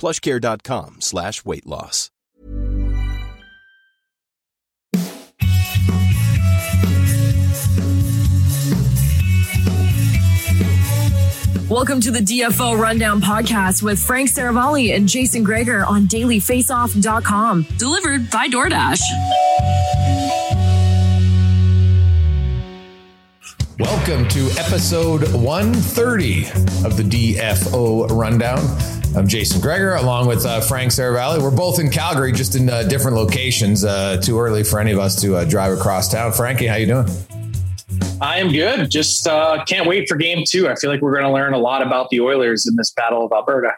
plushcare.com slash weight loss. Welcome to the DFO Rundown podcast with Frank Seravalli and Jason Gregor on dailyfaceoff.com. Delivered by DoorDash. Welcome to episode 130 of the DFO Rundown. I'm Jason Gregor, along with uh, Frank Seravalli. We're both in Calgary, just in uh, different locations. Uh, too early for any of us to uh, drive across town. Frankie, how you doing? I am good. Just uh, can't wait for game two. I feel like we're going to learn a lot about the Oilers in this Battle of Alberta.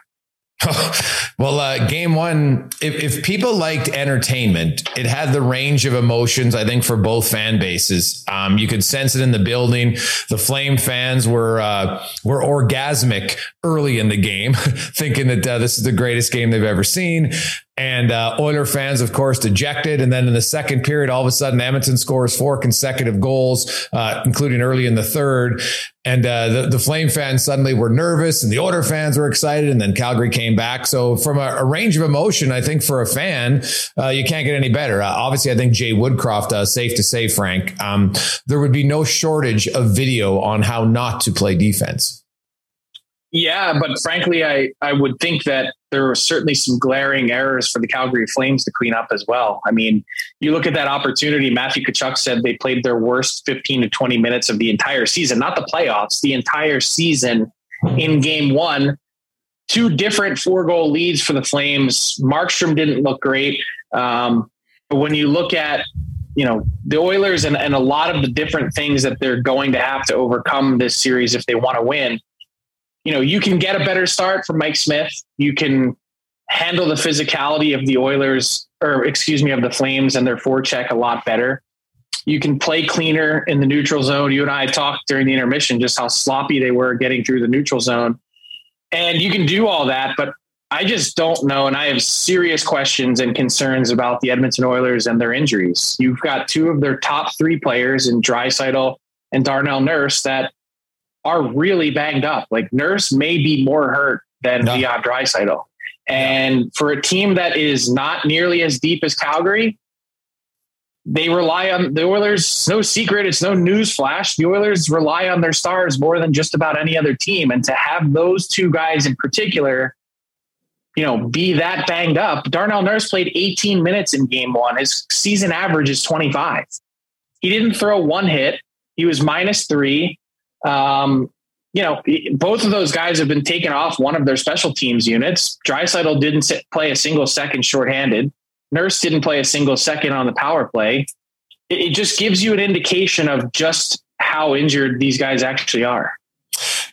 well, uh, game one, if, if, people liked entertainment, it had the range of emotions, I think, for both fan bases. Um, you could sense it in the building. The Flame fans were, uh, were orgasmic early in the game, thinking that uh, this is the greatest game they've ever seen. And uh, Oiler fans, of course, dejected. And then in the second period, all of a sudden, Edmonton scores four consecutive goals, uh, including early in the third. And uh, the, the Flame fans suddenly were nervous, and the Oiler fans were excited. And then Calgary came back. So, from a, a range of emotion, I think for a fan, uh, you can't get any better. Uh, obviously, I think Jay Woodcroft, uh, safe to say, Frank, um, there would be no shortage of video on how not to play defense. Yeah, but frankly, I, I would think that there were certainly some glaring errors for the Calgary Flames to clean up as well. I mean, you look at that opportunity. Matthew Tkachuk said they played their worst 15 to 20 minutes of the entire season, not the playoffs, the entire season in game one. Two different four goal leads for the Flames. Markstrom didn't look great. Um, but when you look at you know the Oilers and, and a lot of the different things that they're going to have to overcome this series if they want to win, you know, you can get a better start from Mike Smith. You can handle the physicality of the Oilers, or excuse me, of the Flames and their forecheck a lot better. You can play cleaner in the neutral zone. You and I talked during the intermission just how sloppy they were getting through the neutral zone. And you can do all that, but I just don't know. And I have serious questions and concerns about the Edmonton Oilers and their injuries. You've got two of their top three players in Draisaitl and Darnell Nurse that are really banged up. Like Nurse may be more hurt than no. Leon Draisaitl. And for a team that is not nearly as deep as Calgary, they rely on the Oilers. No secret, it's no news flash. The Oilers rely on their stars more than just about any other team. And to have those two guys in particular, you know, be that banged up. Darnell Nurse played 18 minutes in game one. His season average is 25. He didn't throw one hit. He was minus three. Um, you know, both of those guys have been taken off one of their special teams units. Draisaitl didn't sit, play a single second shorthanded. Nurse didn't play a single second on the power play. it just gives you an indication of just how injured these guys actually are.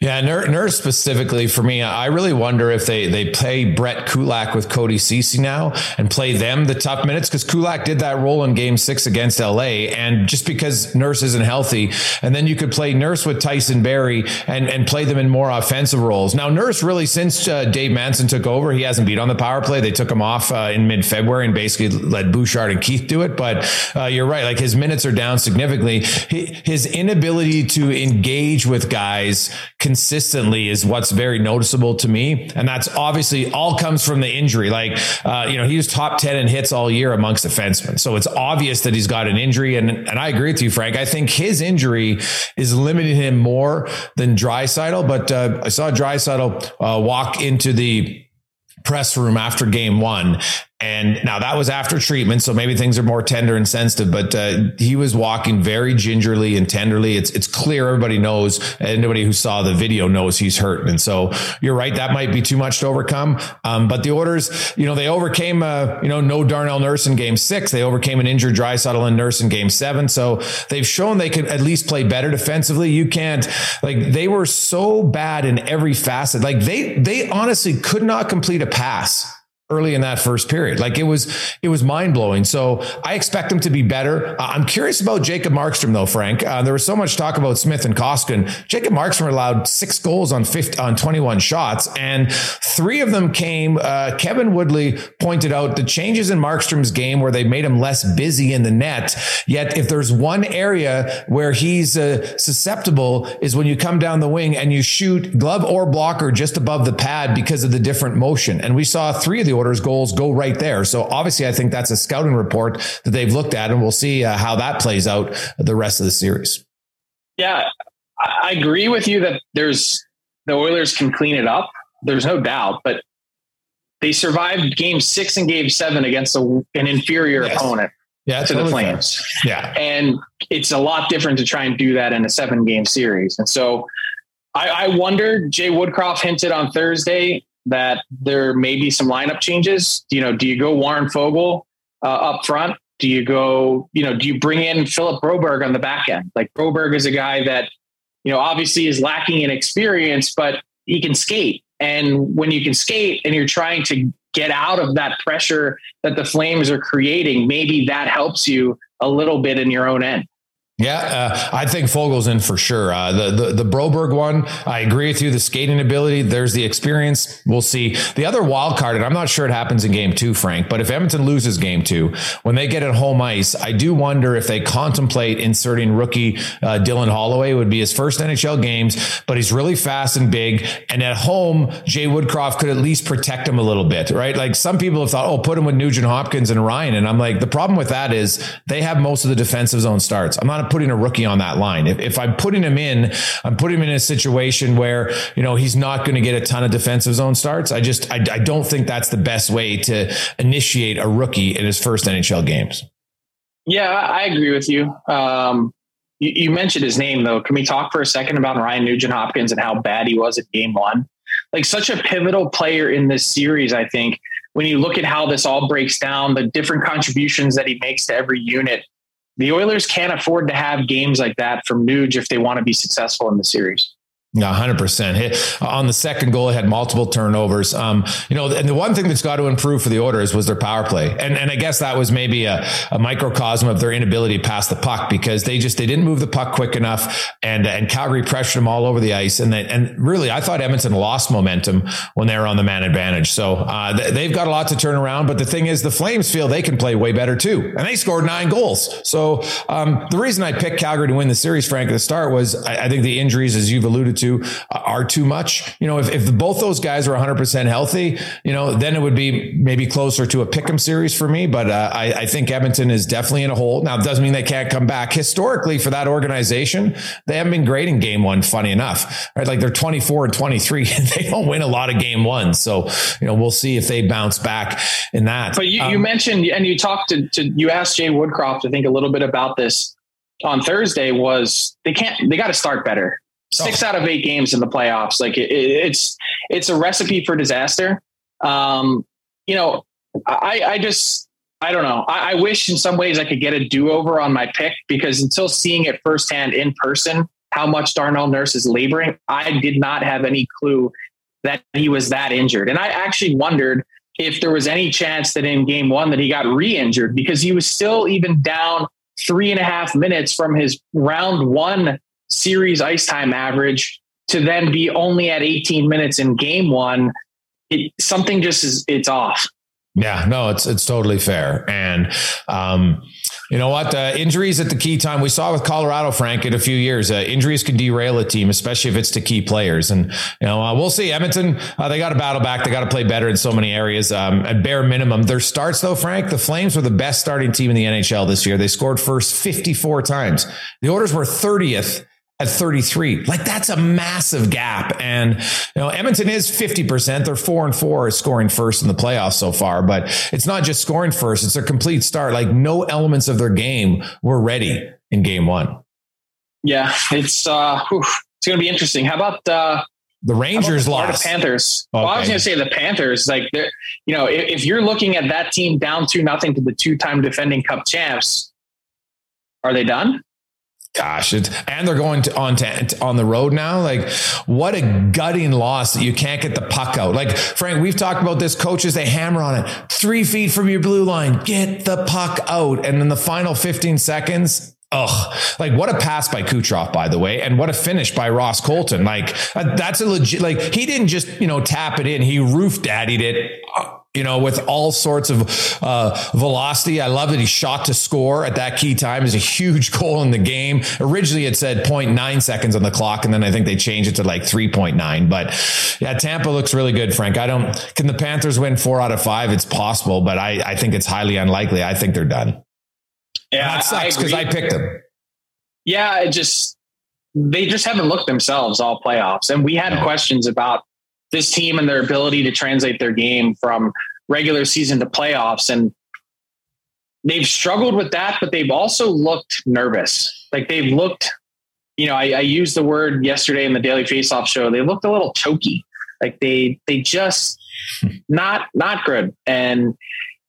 Yeah, Nurse specifically for me, I really wonder if they they play Brett Kulak with Cody Ceci now and play them the tough minutes because Kulak did that role in Game Six against LA, and just because Nurse isn't healthy, and then you could play Nurse with Tyson Barrie and and play them in more offensive roles. Now Nurse really since uh, Dave Manson took over, he hasn't beat on the power play. They took him off uh, in mid February and basically let Bouchard and Keith do it. But uh, you're right, like his minutes are down significantly. His inability to engage with guys consistently is what's very noticeable to me. And that's obviously all comes from the injury. Like, uh, you know, he was top 10 in hits all year amongst the defensemen. So it's obvious that he's got an injury. And, and I agree with you, Frank. I think his injury is limiting him more than Draisaitl. But uh, I saw Draisaitl uh, walk into the press room after game one and now that was after treatment, so maybe things are more tender and sensitive. But uh, he was walking very gingerly and tenderly. It's it's clear everybody knows. Anybody who saw the video knows he's hurt. And so you're right, that might be too much to overcome. Um, but the Oilers, you know, they overcame. Uh, you know, no Darnell Nurse in Game Six. They overcame an injured Draisaitl and Nurse in Game Seven. So they've shown they could at least play better defensively. You can't like they were so bad in every facet. Like they they honestly could not complete a pass early in that first period. Like it was, it was mind blowing. So I expect him to be better. I'm curious about Jacob Markstrom though, Frank. Uh, there was so much talk about Smith and Koskinen. Jacob Markstrom allowed six goals on 50, on 21 shots and three of them came. Uh, Kevin Woodley pointed out the changes in Markstrom's game where they made him less busy in the net. Yet if there's one area where he's uh, susceptible is when you come down the wing and you shoot glove or blocker just above the pad because of the different motion. And we saw three of the Goals go right there. So obviously, I think that's a scouting report that they've looked at, and we'll see uh, how that plays out the rest of the series. Yeah, I agree with you that there's the Oilers can clean it up. There's no doubt, but they survived Game Six and Game Seven against a, an inferior yes. opponent. Yeah, to totally the Flames. Fair. Yeah, and it's a lot different to try and do that in a seven game series. And so I, I wonder. Jay Woodcroft hinted on Thursday that there may be some lineup changes. You know, do you go Warren Foegele uh, up front? Do you go, you know, do you bring in Philip Broberg on the back end? Like Broberg is a guy that, you know, obviously is lacking in experience, but he can skate. And when you can skate and you're trying to get out of that pressure that the Flames are creating, maybe that helps you a little bit in your own end. Yeah, uh, I think Foegele's in for sure. Uh, the, the the Broberg one, I agree with you. The skating ability, there's the experience. We'll see. The other wild card, and I'm not sure it happens in game two, Frank. But if Edmonton loses game two, when they get at home ice, I do wonder if they contemplate inserting rookie uh, Dylan Holloway. It would be his first NHL games, but he's really fast and big. And at home, Jay Woodcroft could at least protect him a little bit, right? Like some people have thought, oh, put him with Nugent Hopkins and Ryan, and I'm like, the problem with that is they have most of the defensive zone starts. I'm not putting a rookie on that line. If, if I'm putting him in, I'm putting him in a situation where, you know, he's not going to get a ton of defensive zone starts. I just, I, I don't think that's the best way to initiate a rookie in his first NHL games. Yeah, I agree with you. Um, you, you mentioned his name though. Can we talk for a second about Ryan Nugent Hopkins and how bad he was at game one? Like such a pivotal player in this series, I think when you look at how this all breaks down, the different contributions that he makes to every unit, the Oilers can't afford to have games like that from Nuge if they want to be successful in the series. Yeah, hundred percent. On the second goal, it had multiple turnovers. Um, you know, and the one thing that's got to improve for the Oilers was their power play, and and I guess that was maybe a, a microcosm of their inability to pass the puck because they just they didn't move the puck quick enough, and and Calgary pressured them all over the ice, and they, and really I thought Edmonton lost momentum when they were on the man advantage. So uh, they've got a lot to turn around, but the thing is, the Flames feel they can play way better too, and they scored nine goals. So um, the reason I picked Calgary to win the series, Frank, at the start was I, I think the injuries, as you've alluded to, are too much. You know, if, if both those guys are 100% healthy, you know, then it would be maybe closer to a pick'em series for me. But uh, I, I think Edmonton is definitely in a hole. Now, it doesn't mean they can't come back. Historically, for that organization, they haven't been great in game one, funny enough, right? Like they're 24 and 23 and they don't win a lot of game ones. So, you know, we'll see if they bounce back in that. But you, um, you mentioned, and you talked to, to, you asked Jay Woodcroft, I think a little bit about this on Thursday was they can't, they got to start better six out of eight games in the playoffs. Like it, it's it's a recipe for disaster. Um, you know, I, I just I don't know. I, I wish in some ways I could get a do over on my pick because until seeing it firsthand in person, how much Darnell Nurse is laboring, I did not have any clue that he was that injured. And I actually wondered if there was any chance that in game one that he got re-injured because he was still even down three and a half minutes from his round one series ice time average to then be only at 18 minutes in game one. It, something just is, it's off. Yeah, no, it's it's totally fair. And um, you know what? Uh, injuries at the key time we saw with Colorado, Frank, in a few years. Uh, injuries can derail a team, especially if it's to key players. And you know, uh, we'll see. Edmonton, uh, they got to battle back. They got to play better in so many areas. Um, at bare minimum, their starts though, Frank, the Flames were the best starting team in the NHL this year. They scored first 54 times. The Oilers were 30th at 33. Like that's a massive gap. And, you know, Edmonton is 50%. They're four and four scoring first in the playoffs so far, but it's not just scoring first. It's a complete start. Like no elements of their game were ready in game one. Yeah. It's, uh, whew, it's going to be interesting. How about, uh, the Rangers the lost. Panthers. Okay. Well, I was going to say the Panthers. Like, you know, if, if you're looking at that team down two nothing to the two-time defending Cup champs, are they done? Gosh, it's, and they're going to, on to, on the road now. Like, what a gutting loss that you can't get the puck out. Like, Frank, we've talked about this. Coaches they hammer on it. Three feet from your blue line, get the puck out, and in the final fifteen seconds, Ugh, like what a pass by Kucherov, by the way, and what a finish by Ross Colton. Like uh, that's a legit. Like he didn't just you know tap it in; he roof daddied it. You know, with all sorts of uh, velocity. I love that he shot to score at that key time is a huge goal in the game. Originally, it said 0.9 seconds on the clock, and then I think they changed it to like 3.9. But yeah, Tampa looks really good, Frank. I don't, can the Panthers win four out of five? It's possible, but I, I think it's highly unlikely. I think they're done. Yeah, that sucks because I, I picked them. Yeah, it just, they just haven't looked themselves all playoffs. And we had questions about this team and their ability to translate their game from regular season to playoffs. And they've struggled with that, but they've also looked nervous. Like they've looked, you know, I, I used the word yesterday in the Daily Faceoff show. They looked a little choky. Like they they just hmm. not not good. And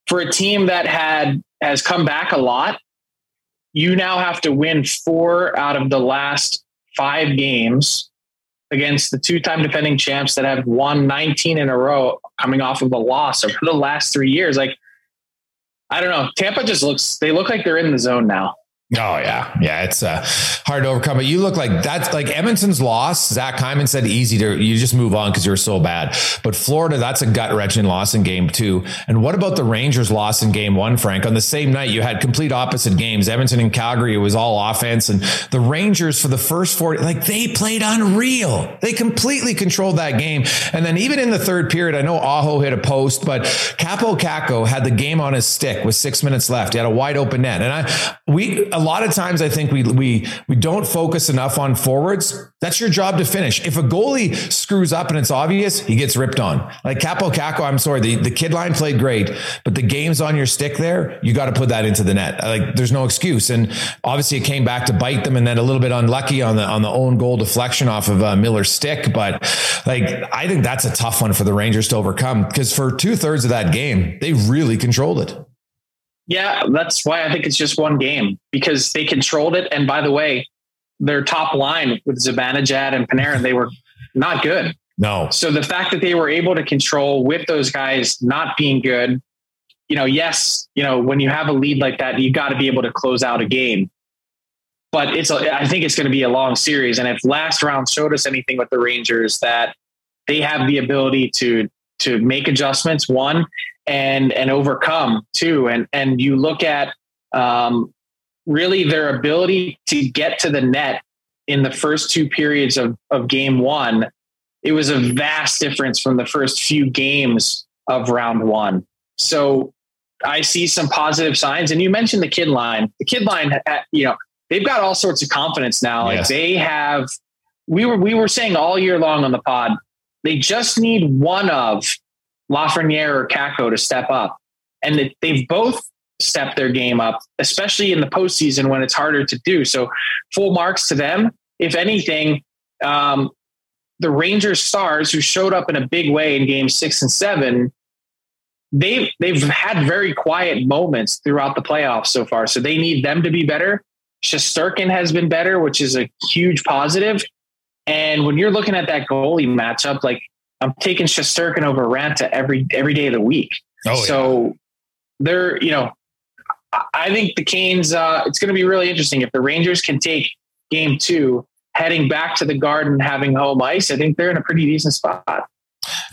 for a team that had has come back a lot, you now have to win four out of the last five games against the two-time defending champs that have won 19 in a row coming off of a loss over the last three years. Like, I don't know. Tampa just looks, they look like they're in the zone now. Oh yeah, yeah, it's uh, hard to overcome. But you look like that's like Edmonton's loss. Zach Hyman said easy to you just move on because you're so bad. But Florida, that's a gut wrenching loss in game two. And what about the Rangers loss in game one, Frank? On the same night, you had complete opposite games. Edmonton and Calgary, it was all offense, and the Rangers for the first four, like they played unreal. They completely controlled that game. And then even in the third period, I know Aho hit a post, but Kaapo Kakko had the game on his stick with six minutes left. He had a wide open net, and I we lot of times I think we we we don't focus enough on forwards. That's your job to finish. If a goalie screws up and it's obvious, he gets ripped on. Like Kaapo Kakko, I'm sorry, the, the kid line played great, but the game's on your stick there. You got to put that into the net. Like there's no excuse. And obviously it came back to bite them and then a little bit unlucky on the on the own goal deflection off of uh, Miller's stick. But like I think that's a tough one for the Rangers to overcome because for two thirds of that game, they really controlled it. Yeah, that's why I think it's just one game because they controlled it. And by the way, their top line with Zibanejad and Panarin, they were not good. No. So the fact that they were able to control with those guys not being good, you know, yes, you know, when you have a lead like that, you got to be able to close out a game. But it's, a, I think it's going to be a long series. And if last round showed us anything with the Rangers, that they have the ability to to make adjustments. One, and and overcome too. And and you look at um, really their ability to get to the net in the first two periods of, of game one. It was a vast difference from the first few games of round one. So I see some positive signs. And you mentioned the kid line. The kid line, you know, they've got all sorts of confidence now. Like they have. We were we were saying all year long on the pod. They just need one of Lafreniere or Kakko to step up. And they've both stepped their game up, especially in the postseason when it's harder to do. So full marks to them. If anything, um, the Rangers stars who showed up in a big way in game six and seven, they've they've had very quiet moments throughout the playoffs so far. So they need them to be better. Shesterkin has been better, which is a huge positive. And when you're looking at that goalie matchup, like I'm taking Shesterkin over Raanta every every day of the week. Oh, so yeah. they're, you know, I think the Canes, uh, it's going to be really interesting. If the Rangers can take game two, heading back to the garden, having home ice, I think they're in a pretty decent spot.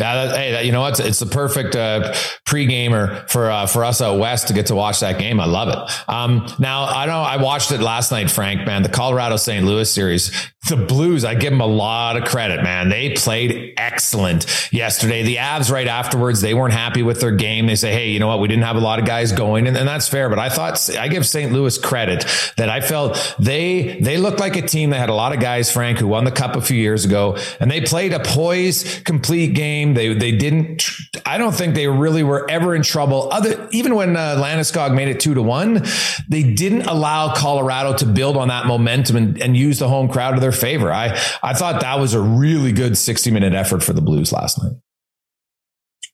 Yeah, that, hey, that, you know what? It's the perfect uh, pre-gamer for uh, for us out west to get to watch that game. I love it. Um, now I know I watched it last night, Frank. Man, the Colorado St. Louis series, the Blues. I give them a lot of credit, man. They played excellent yesterday. The Avs right afterwards, they weren't happy with their game. They say, hey, you know what? We didn't have a lot of guys going, and, and that's fair. But I thought I give St. Louis credit that I felt they they looked like a team that had a lot of guys, Frank, who won the cup a few years ago, and they played a poised, complete game. They they didn't. I don't think they really were ever in trouble. Other even when uh, Landeskog made it two to one, they didn't allow Colorado to build on that momentum and, and use the home crowd to their favor. I I thought that was a really good sixty minute effort for the Blues last night.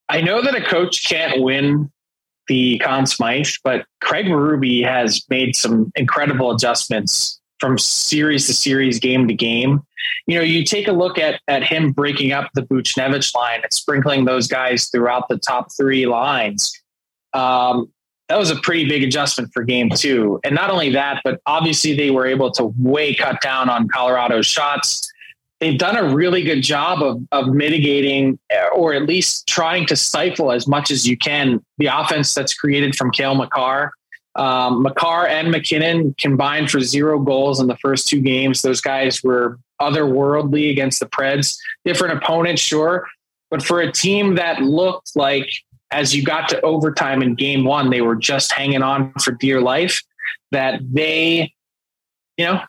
I know that a coach can't win the Conn Smythe, but Craig Berube has made some incredible adjustments from series to series, game to game. You know, you take a look at at him breaking up the Buchnevich line and sprinkling those guys throughout the top three lines. Um, that was a pretty big adjustment for game two. And not only that, but obviously they were able to way cut down on Colorado's shots. They've done a really good job of, of mitigating or at least trying to stifle as much as you can the offense that's created from Cale Makar. Um, Makar and MacKinnon combined for zero goals in the first two games. Those guys were otherworldly against the Preds. Different opponents, sure. But for a team that looked like, as you got to overtime in game one, they were just hanging on for dear life, that they, you know,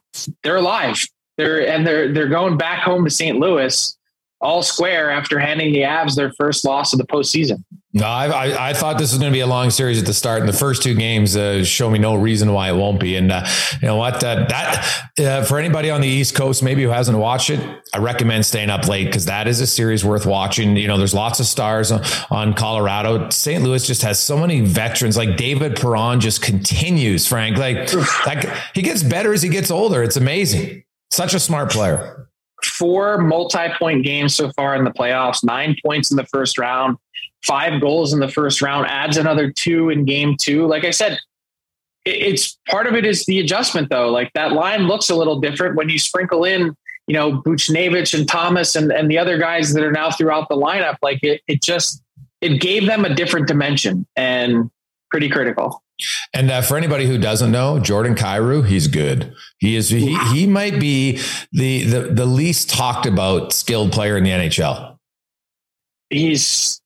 they're alive. They're and they're they're going back home to St. Louis all square after handing the Avs their first loss of the postseason. No, I, I, I, thought this was going to be a long series at the start, and the first two games uh, show me no reason why it won't be. And uh, you know what? Uh, that for anybody on the East Coast, maybe who hasn't watched it, I recommend staying up late because that is a series worth watching. You know, there's lots of stars on, on Colorado. St. Louis just has so many veterans. Like David Perron just continues. Frank, like, like he gets better as he gets older. It's amazing. Such a smart player four multi-point games so far in the playoffs, nine points in the first round, five goals in the first round, adds another two in game two. Like I said, it's part of it is the adjustment though. Like that line looks a little different when you sprinkle in, you know, Buchnevich and Thomas and, and the other guys that are now throughout the lineup. Like it, it just, it gave them a different dimension and pretty critical. And uh, for anybody who doesn't know, Jordan Kyrou, he's good. He is. He, he might be the, the the least talked about skilled player in the NHL. He's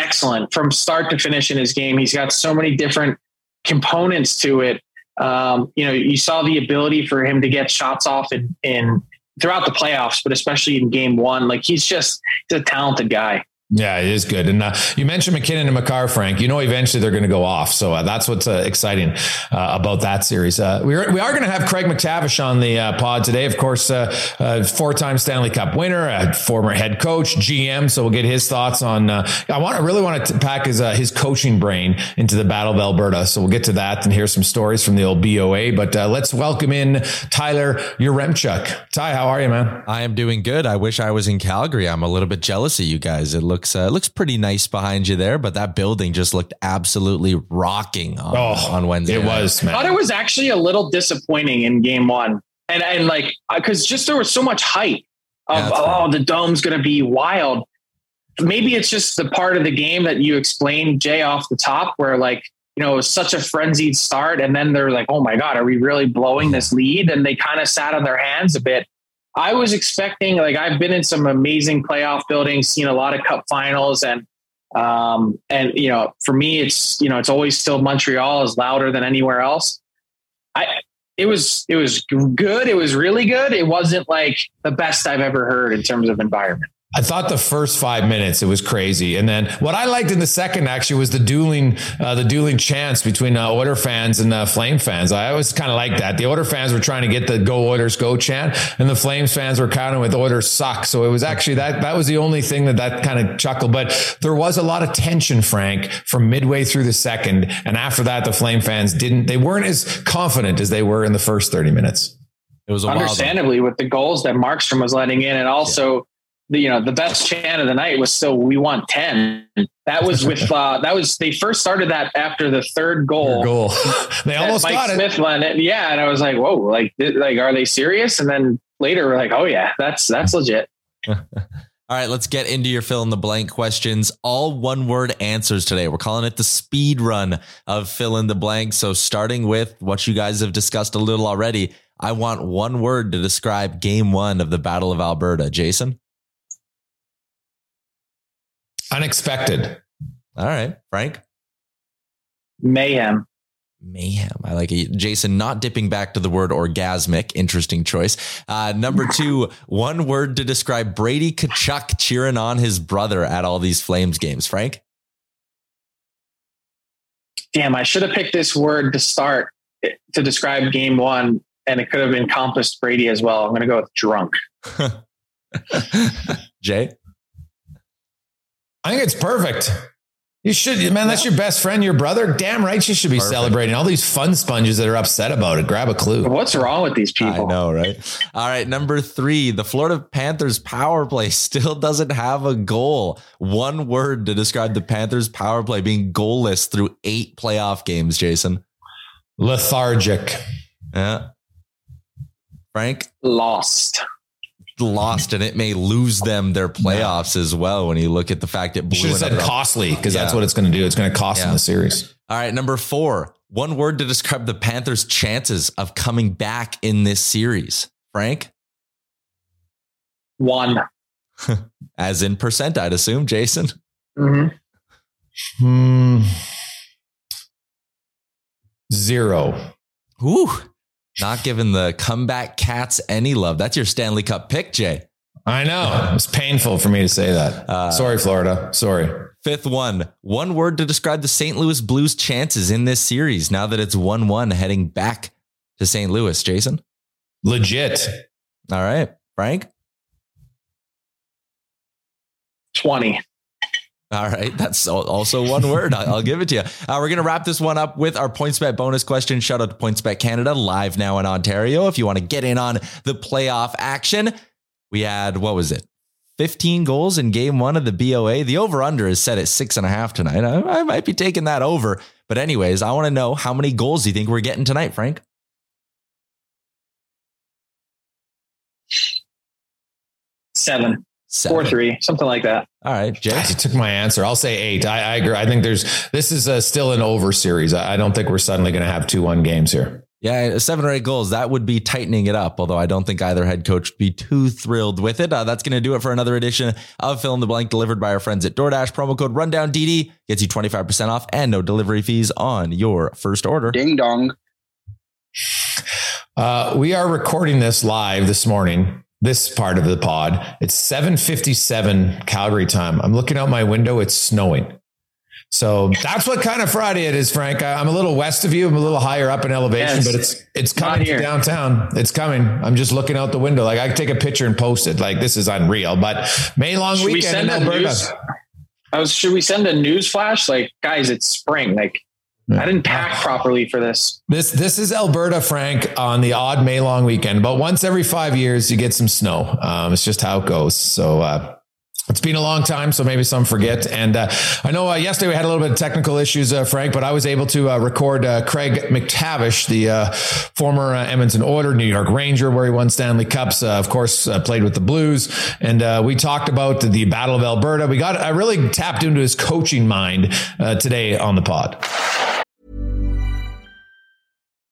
excellent from start to finish in his game. He's got so many different components to it. Um, you know, you saw the ability for him to get shots off in, in throughout the playoffs, but especially in game one. Like he's just he's a talented guy. Yeah, it is good. And uh, you mentioned MacKinnon and Makar, Frank. You know, eventually they're going to go off. So uh, that's what's uh, exciting uh, about that series. Uh, we are, we are going to have Craig MacTavish on the uh, pod today. Of course, four time Stanley Cup winner, former head coach, GM. So we'll get his thoughts on. I want I really want to pack his his coaching brain into the Battle of Alberta. So we'll get to that and hear some stories from the old BOA. But let's welcome in Tyler Yaremchuk. Ty, how are you, man? I am doing good. I wish I was in Calgary. I'm a little bit jealous of you guys. It looks looks uh, looks pretty nice behind you there, but that building just looked absolutely rocking on, oh, on Wednesday. It night. was. Man. I thought it was actually a little disappointing in Game One, and and like because just there was so much hype of yeah, oh right. the dome's going to be wild. Maybe it's just the part of the game that you explained, Jay, off the top, where like you know, it was such a frenzied start. And then they're like, oh my God, are we really blowing this lead? And they kind of sat on their hands a bit. I was expecting, like, I've been in some amazing playoff buildings, seen a lot of cup finals, and um, and you know, for me, it's you know, it's always still Montreal is louder than anywhere else. I it was it was good. It was really good. It wasn't like the best I've ever heard in terms of environment. I thought the first five minutes it was crazy, and then what I liked in the second actually was the dueling, uh, the dueling chants between uh, Oiler fans and uh, Flame fans. I always kind of like that. The Oiler fans were trying to get the "Go Oilers, Go" chant, and the Flames fans were counting with "Oilers suck." So it was actually that that was the only thing that that kind of chuckled. But there was a lot of tension, Frank, from midway through the second, and after that, the Flame fans didn't. They weren't as confident as they were in the first thirty minutes. It was understandably with the goals that Markstrom was letting in, and also. Yeah the, you know the best chant of the night was still "We want 10. That was with uh, that was they first started that after the third goal. goal. they almost Mike got Smith it. it. Yeah, and I was like, whoa, like like are they serious? And then later we're like, oh yeah, that's that's legit. All right, let's get into your fill in the blank questions. All one word answers today. We're calling it the speed run of fill in the blank. So, starting with what you guys have discussed a little already, I want one word to describe game one of the Battle of Alberta. Jason? Unexpected. All right, Frank. Mayhem. Mayhem. I like it. Jason, not dipping back to the word orgasmic. Interesting choice. Uh, number two, one word to describe Brady Tkachuk cheering on his brother at all these Flames games. Frank? Damn, I should have picked this word to start to describe game one, and it could have encompassed Brady as well. I'm going to go with drunk. Jay? I think it's perfect. You should, man. That's your best friend, your brother. Damn right, you should be Perfect. celebrating. All these fun sponges that are upset about it. Grab a clue. What's wrong with these people? I know, right? All right, number three. The Florida Panthers power play still doesn't have a goal. One word to describe the Panthers power play being goalless through eight playoff games. Jason, lethargic. Yeah. Frank, lost lost and it may lose them their playoffs as well when you look at the fact it blew should have said costly because yeah. that's what it's going to do. It's going to cost yeah. them the series. All right, number four. One word to describe the Panthers' chances of coming back in this series. Frank? One. As in percent, I'd assume. Jason? Mm-hmm. Hmm. Zero. Ooh. Not giving the comeback cats any love. That's your Stanley Cup pick, Jay. I know. It's painful for me to say that. Uh, Sorry, Florida. Sorry. Fifth one. One word to describe the St. Louis Blues chances in this series now that it's 1 1 heading back to St. Louis. Jason? Legit. All right. Frank? 20. All right. That's also one word. I'll give it to you. Uh, we're going to wrap this one up with our PointsBet bonus question. Shout out to PointsBet Canada, live now in Ontario. If you want to get in on the playoff action, we had, what was it? 15 goals in game one of the BOA. The over under is set at six and a half tonight. I, I might be taking that over. But, anyways, I want to know how many goals do you think we're getting tonight, Frank? Seven. Seven. Four three, something like that. All right, Jay. You took my answer. I'll say eight. I, I agree. I think there's this is a, still an over series. I, I don't think we're suddenly going to have two one games here. Yeah, seven or eight goals. That would be tightening it up. Although I don't think either head coach would be too thrilled with it. Uh, that's going to do it for another edition of Fill in the Blank, delivered by our friends at DoorDash. Promo code Rundown DD gets you twenty five percent off and no delivery fees on your first order. Ding dong. Uh, we are recording this live this morning this part of the pod. It's 7:57 Calgary time. I'm looking out my window. It's snowing. So that's what kind of Friday it is, Frank. I'm a little west of you. I'm a little higher up in elevation, yes, but it's it's coming to downtown. It's coming. I'm just looking out the window. Like I can take a picture and post it. Like this is unreal. But May long should weekend we in Alberta. News, I was should we send a news flash? Like, guys, it's spring. Like I didn't pack properly for this. This this is Alberta, Frank, on the odd May long weekend. But once every five years, you get some snow. Um, it's just how it goes. So uh, it's been a long time, so maybe some forget. And uh, I know uh, yesterday we had a little bit of technical issues, uh, Frank, but I was able to uh, record uh, Craig MacTavish, the uh, former Edmonton Oiler, New York Ranger, where he won Stanley Cups. of course, played with the Blues, and we talked about the Battle of Alberta. We got I really tapped into his coaching mind today on the pod.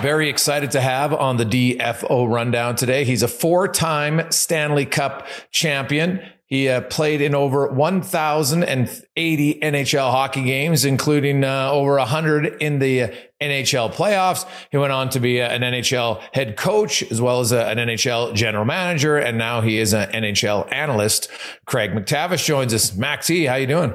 Very excited to have on the DFO rundown today. He's a four time Stanley Cup champion. He uh, played in over 1,080 NHL hockey games, including uh, over 100 in the NHL playoffs. He went on to be an NHL head coach as well as a, an NHL general manager, and now he is an NHL analyst. Craig MacTavish joins us. Maxie, how you doing?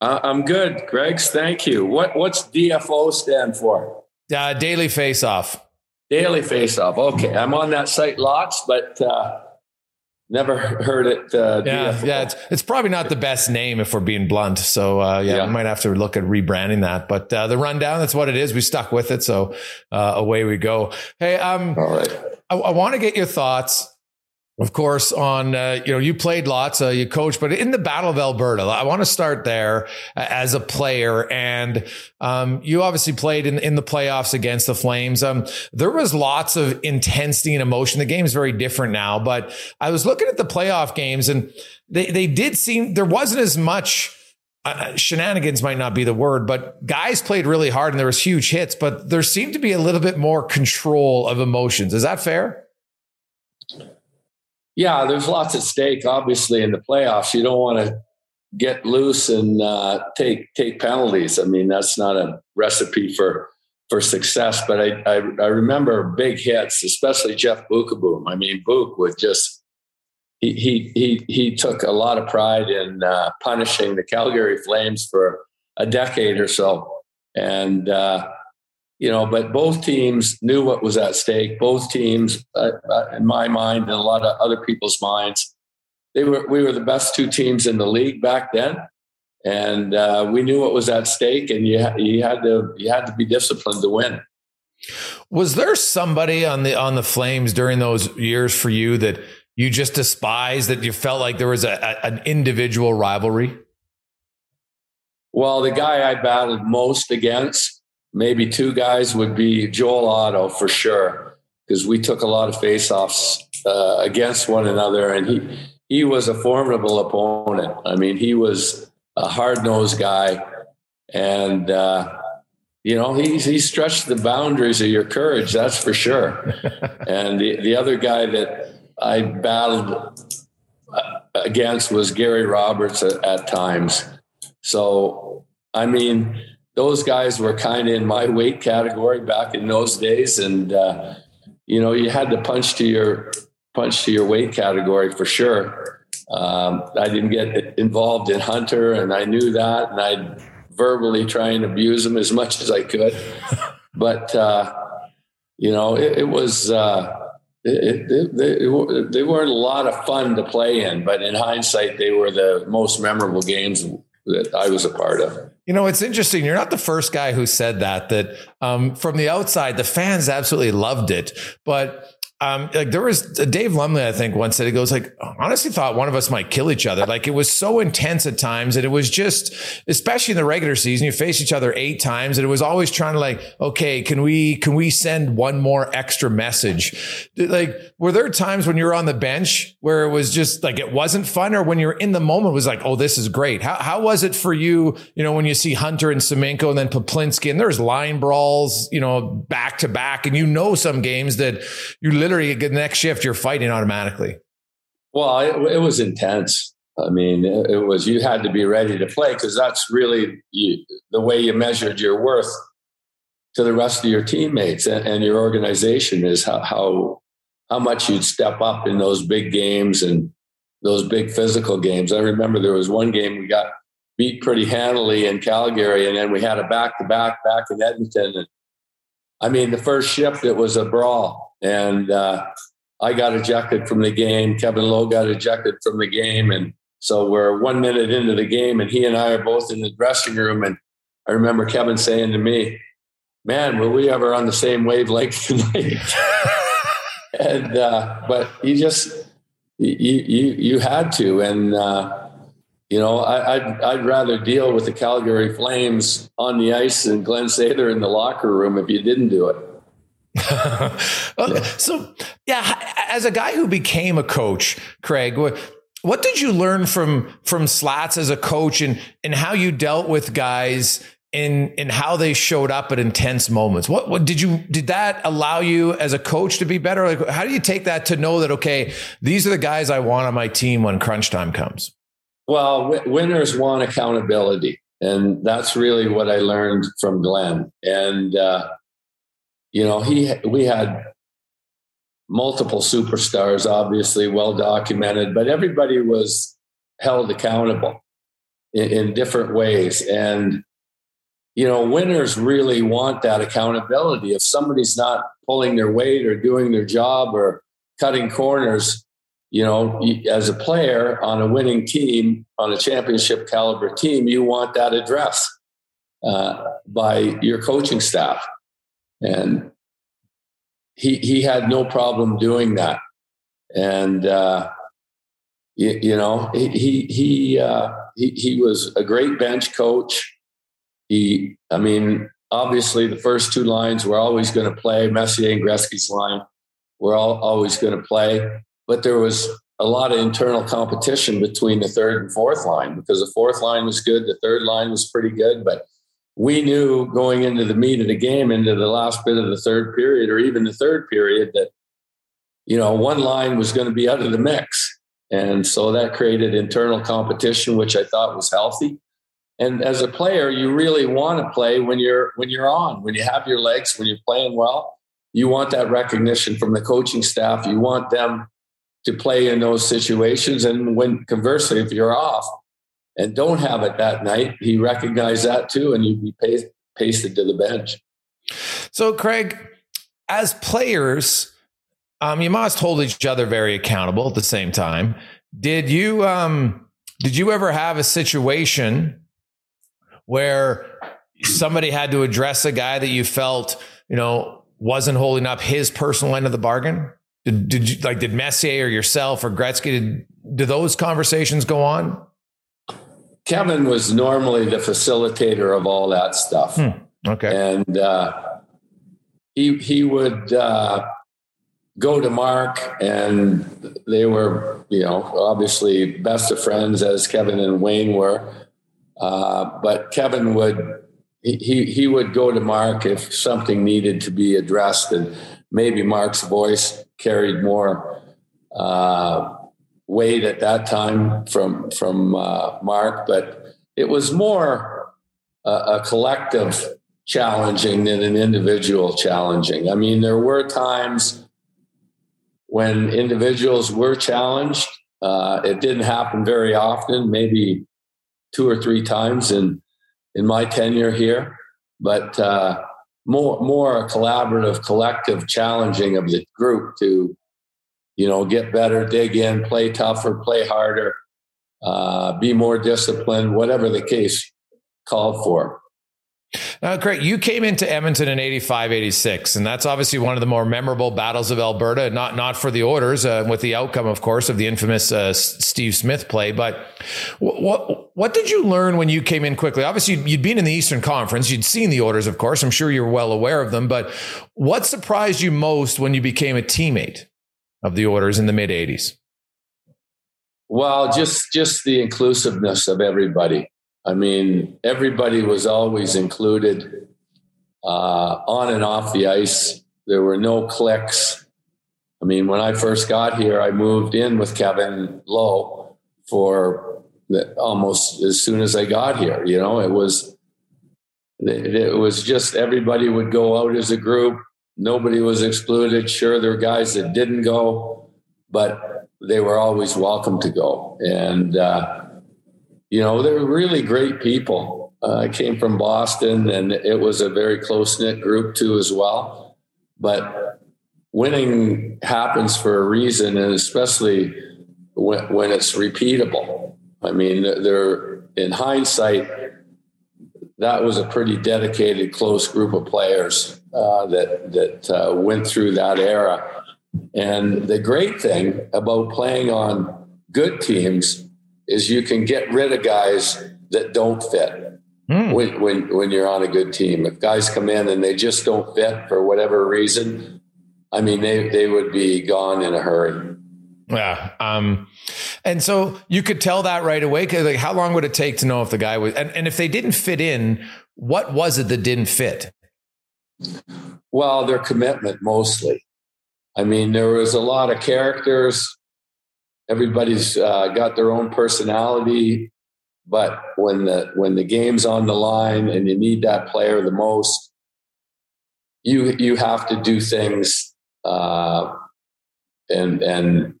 Uh, I'm good, Greg's. Thank you. What what's DFO stand for? Uh, daily face off. Daily face off. Okay, I'm on that site lots, but uh, never heard it. Uh, yeah, DFO. yeah. It's, it's probably not the best name if we're being blunt. So uh, yeah, Yeah. we might have to look at rebranding that. But uh, the rundown, that's what it is. We stuck with it, so uh, away we go. Hey, um, All right. I, I want to get your thoughts. Of course, on uh, you know you played lots, uh, you coached, but in the Battle of Alberta, I want to start there uh, as a player, and um, you obviously played in in the playoffs against the Flames. Um, there was lots of intensity and emotion. The game's very different now, but I was looking at the playoff games, and they they did seem there wasn't as much. Uh, shenanigans might not be the word, but guys played really hard and there was huge hits, but there seemed to be a little bit more control of emotions. Is that fair? Yeah, there's lots at stake. Obviously, in the playoffs, you don't want to get loose and uh, take take penalties. I mean, that's not a recipe for for success. But I I, I remember big hits, especially Jeff Beukeboom. I mean, Book would just he he he he took a lot of pride in uh, punishing the Calgary Flames for a decade or so, and. Uh, you know, but both teams knew what was at stake. Both teams, uh, uh, in my mind, and a lot of other people's minds, they were we were the best two teams in the league back then, and uh, we knew what was at stake. And you you had to you had to be disciplined to win. Was there somebody on the on the Flames during those years for you that you just despised that you felt like there was a, a- an individual rivalry? Well, the guy I battled most against, maybe two guys, would be Joel Otto for sure, because we took a lot of faceoffs uh, against one another, and he he was a formidable opponent. I mean, he was a hard nosed guy, and uh, you know he he stretched the boundaries of your courage. That's for sure. and the the other guy that I battled uh, against was Gary Roberts at, at times. So, I mean, those guys were kind of in my weight category back in those days, and uh, you know, you had to punch to your punch to your weight category for sure. Um, I didn't get involved in Hunter, and I knew that, and I'd verbally try and abuse him as much as I could. But uh, you know, it, it was. Uh, it, it, they, they weren't a lot of fun to play in, but in hindsight, they were the most memorable games that I was a part of. You know, it's interesting. You're not the first guy who said that. That um, from the outside, the fans absolutely loved it, but Um, like there was Dave Lumley, I think, once said he goes like, honestly, thought one of us might kill each other. Like it was so intense at times, and it was just, especially in the regular season, you face each other eight times, and it was always trying to like, okay, can we can we send one more extra message? Like, were there times when you were on the bench where it was just like it wasn't fun, or when you're in the moment was like, oh, this is great. How how was it for you? You know, when you see Hunter and Semenko and then Peplinski, and there's line brawls, you know, back to back, and you know some games that you literally literally the next shift you're fighting automatically. Well, it, it was intense. I mean, it, was you had to be ready to play because that's really you, the way you measured your worth to the rest of your teammates and, and your organization is how, how how much you'd step up in those big games and those big physical games. I remember there was one game we got beat pretty handily in Calgary, and then we had a back to back back in Edmonton. And I mean, the first shift it was a brawl and uh, I got ejected from the game. Kevin Lowe got ejected from the game, and so we're one minute into the game, and he and I are both in the dressing room. And I remember Kevin saying to me, "Man, were we ever on the same wavelength tonight?" and uh, but you just you you you had to, and uh, you know I, would I'd, I'd rather deal with the Calgary Flames on the ice than Glenn Sather in the locker room if you didn't do it. yeah. So, yeah, as a guy who became a coach, Craig, what, what did you learn from from Slats as a coach and and how you dealt with guys in in how they showed up at intense moments? What what did you did that allow you as a coach to be better? Like how do you take that to know that okay, these are the guys I want on my team when crunch time comes? Well, w- winners want accountability, and that's really what I learned from Glenn. And uh, you know, he we had multiple superstars, obviously well documented, but everybody was held accountable in, in different ways. And you know, winners really want that accountability. If somebody's not pulling their weight or doing their job or cutting corners, you know, as a player on a winning team, on a championship caliber team, you want that address uh, by your coaching staff. And he he had no problem doing that. And uh, you, you, know, he he uh, he he was a great bench coach. He, I mean, obviously the first two lines were always going to play. Messier and Gretzky's line were all, always going to play, but there was a lot of internal competition between the third and fourth line because the fourth line was good, the third line was pretty good, but we knew going into the meat of the game, into the last bit of the third period, or even the third period, that you know one line was going to be out of the mix, and so that created internal competition, which I thought was healthy. And as a player, you really want to play when you're when you're on, when you have your legs, when you're playing well. You want that recognition from the coaching staff. You want them to play in those situations, and when conversely, if you're off, and don't have it that night, he recognized that too, and you'd be pasted to the bench. So, Craig, as players, um, you must hold each other very accountable at the same time. Did you um, did you ever have a situation where somebody had to address a guy that you felt you know wasn't holding up his personal end of the bargain? Did, did you like did Messier or yourself or Gretzky did, did those conversations go on? Kevin was normally the facilitator of all that stuff. Hmm. Okay. And uh, he he would uh, go to Mark, and they were, you know, obviously best of friends as Kevin and Wayne were. Uh, but Kevin would he he would go to Mark if something needed to be addressed, and maybe Mark's voice carried more uh, weight at that time from from uh, Mark, but it was more a, a collective challenging than an individual challenging. I mean, there were times when individuals were challenged. Uh, it didn't happen very often, maybe two or three times in in my tenure here, but uh, more more a collaborative, collective challenging of the group to you know, get better, dig in, play tougher, play harder, uh, be more disciplined, whatever the case called for. Now, Craig, you came into Edmonton in 85, 86, and that's obviously one of the more memorable battles of Alberta, not, not for the Oilers, uh, with the outcome, of course, of the infamous uh, Steve Smith play. But what, what, what did you learn when you came in quickly? Obviously, you'd been in the Eastern Conference, you'd seen the Oilers, of course. I'm sure you're well aware of them. But what surprised you most when you became a teammate of the Oilers in the mid 80s? Well, just just the inclusiveness of everybody. I mean, everybody was always included uh, on and off the ice. There were no cliques. I mean, when I first got here, I moved in with Kevin Lowe for the, almost as soon as I got here. You know, it was it, it was just everybody would go out as a group. Nobody was excluded. Sure, there were guys that didn't go, but they were always welcome to go. And uh, you know, they were really great people. Uh, I came from Boston, and it was a very close knit group too, as well. But winning happens for a reason, and especially when, when it's repeatable. I mean, there in hindsight, that was a pretty dedicated, close group of players uh, that that uh, went through that era. And the great thing about playing on good teams is you can get rid of guys that don't fit mm. when, when, when you're on a good team. If guys come in and they just don't fit for whatever reason, I mean, they, they would be gone in a hurry. Yeah. Um, and so you could tell that right away. Cause like, how long would it take to know if the guy was, and, and if they didn't fit in, what was it that didn't fit? Well, their commitment mostly. I mean, there was a lot of characters everybody's uh, got their own personality, but when the when the game's on the line and you need that player the most, you you have to do things, uh, and and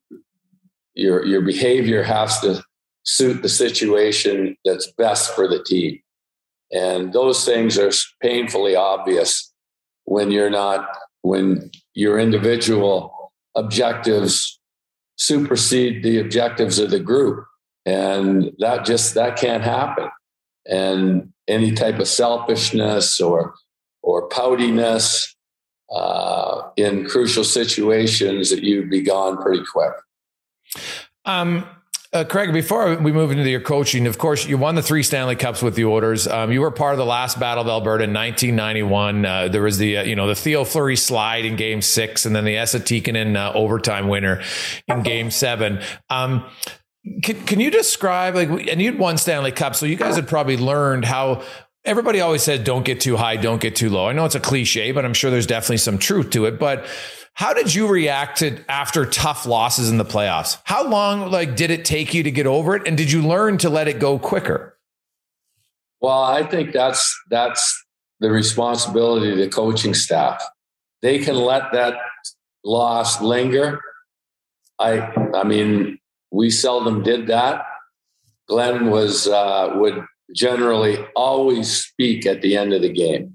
your your behavior has to suit the situation that's best for the team, and those things are painfully obvious when you're not when your individual objectives supersede the objectives of the group. And that just that can't happen. And any type of selfishness or or poutiness uh, in crucial situations that you'd be gone pretty quick um uh, Craig, before we move into your coaching, of course, you won the three Stanley Cups with the Oilers. Um, you were part of the last Battle of Alberta in 1991. Uh, there was the, uh, you know, the Theo Fleury slide in game six and then the Esa Tikkanen uh, overtime winner in game seven. Um, can, can you describe, like, and you'd won Stanley Cup, so you guys had probably learned how everybody always said, don't get too high, don't get too low. I know it's a cliche, but I'm sure there's definitely some truth to it. But how did you react to after tough losses in the playoffs? How long like did it take you to get over it and did you learn to let it go quicker? Well, I think that's that's the responsibility of the coaching staff. They can let that loss linger. I I mean, we seldom did that. Glenn was uh, would generally always speak at the end of the game.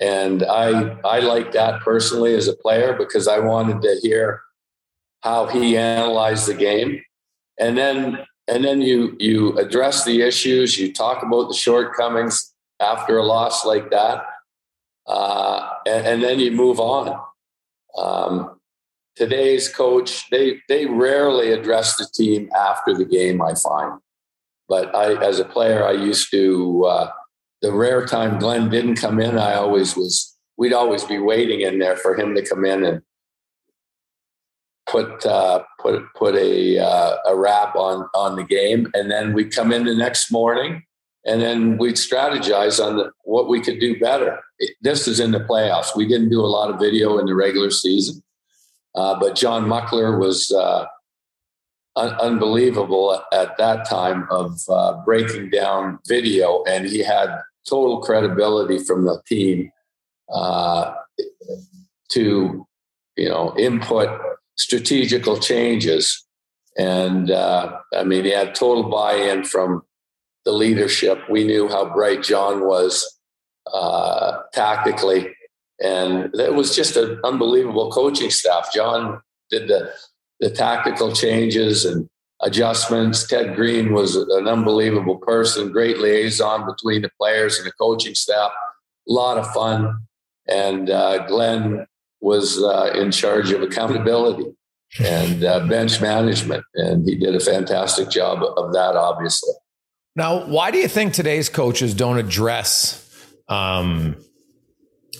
And I I like that personally as a player because I wanted to hear how he analyzed the game. And then and then you you address the issues, you talk about the shortcomings after a loss like that. Uh, and, and, then you move on. Um, today's coach, they they rarely address the team after the game. I find, but I, as a player, I used to uh, the rare time Glenn didn't come in, I always was, we'd always be waiting in there for him to come in and put, uh, put, put a, uh, a wrap on, on the game. And then we'd come in the next morning and then we'd strategize on the, what we could do better. It, this is in the playoffs. We didn't do a lot of video in the regular season. Uh, but John Muckler was, uh, un- unbelievable at, that time of uh, breaking down video, and he had total credibility from the team uh, to you know input strategical changes. And uh, i mean he had total buy-in from the leadership. We knew how bright john was uh, tactically. And it was just an unbelievable coaching staff. John did the the tactical changes and adjustments. Ted Green was an unbelievable person, great liaison between the players and the coaching staff. A lot of fun. And uh, Glenn was uh, in charge of accountability and uh, bench management, and he did a fantastic job of that, obviously. Now, why do you think today's coaches don't address um,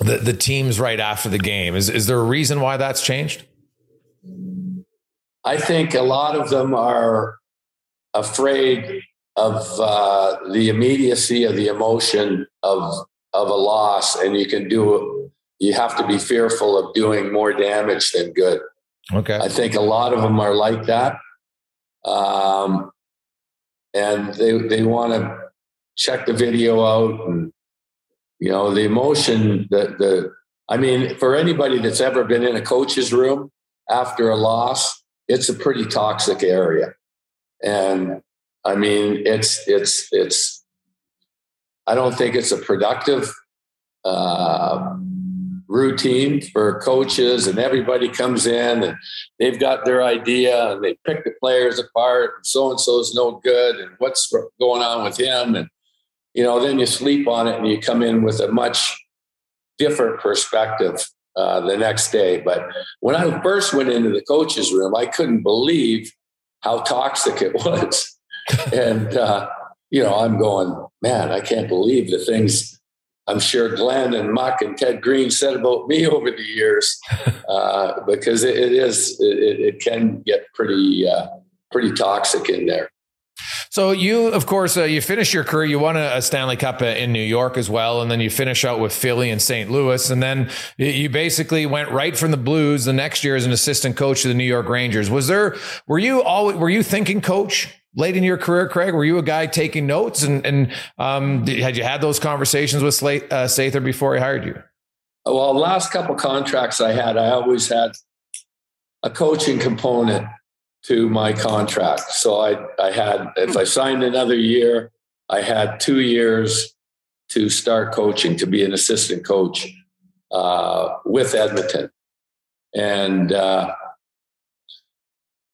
the the teams right after the game? Is is there a reason why that's changed? I think a lot of them are afraid of uh, the immediacy of the emotion of of a loss, and you can do you have to be fearful of doing more damage than good. Okay, I think a lot of them are like that, um, and they they want to check the video out, and you know the emotion. The the I mean, for anybody that's ever been in a coach's room after a loss, it's a pretty toxic area, and I mean, it's it's it's. I don't think it's a productive uh, routine for coaches, and everybody comes in and they've got their idea and they pick the players apart. And so and so is no good, and what's going on with him, and you know, then you sleep on it and you come in with a much different perspective uh, the next day. But when I first went into the coaches' room, I couldn't believe how toxic it was and uh, you know, I'm going, man, I can't believe the things I'm sure Glenn and Muck and Ted Green said about me over the years, uh, because it, it is it, it, can get pretty uh, pretty toxic in there. So you, of course, uh, you finish your career. You won a, a, Stanley Cup uh, in New York as well, and then you finish out with Philly and St. Louis, and then you basically went right from the Blues the next year as an assistant coach to the New York Rangers. Was there? Were you all? Were you thinking coach? late in your career, Craig? Were you a guy taking notes and and um, did, had you had those conversations with Slats, uh, Sather before he hired you? Well, last couple contracts I had, I always had a coaching component to my contract. So I I had if I signed another year, I had two years to start coaching to be an assistant coach uh, with Edmonton, and. Uh,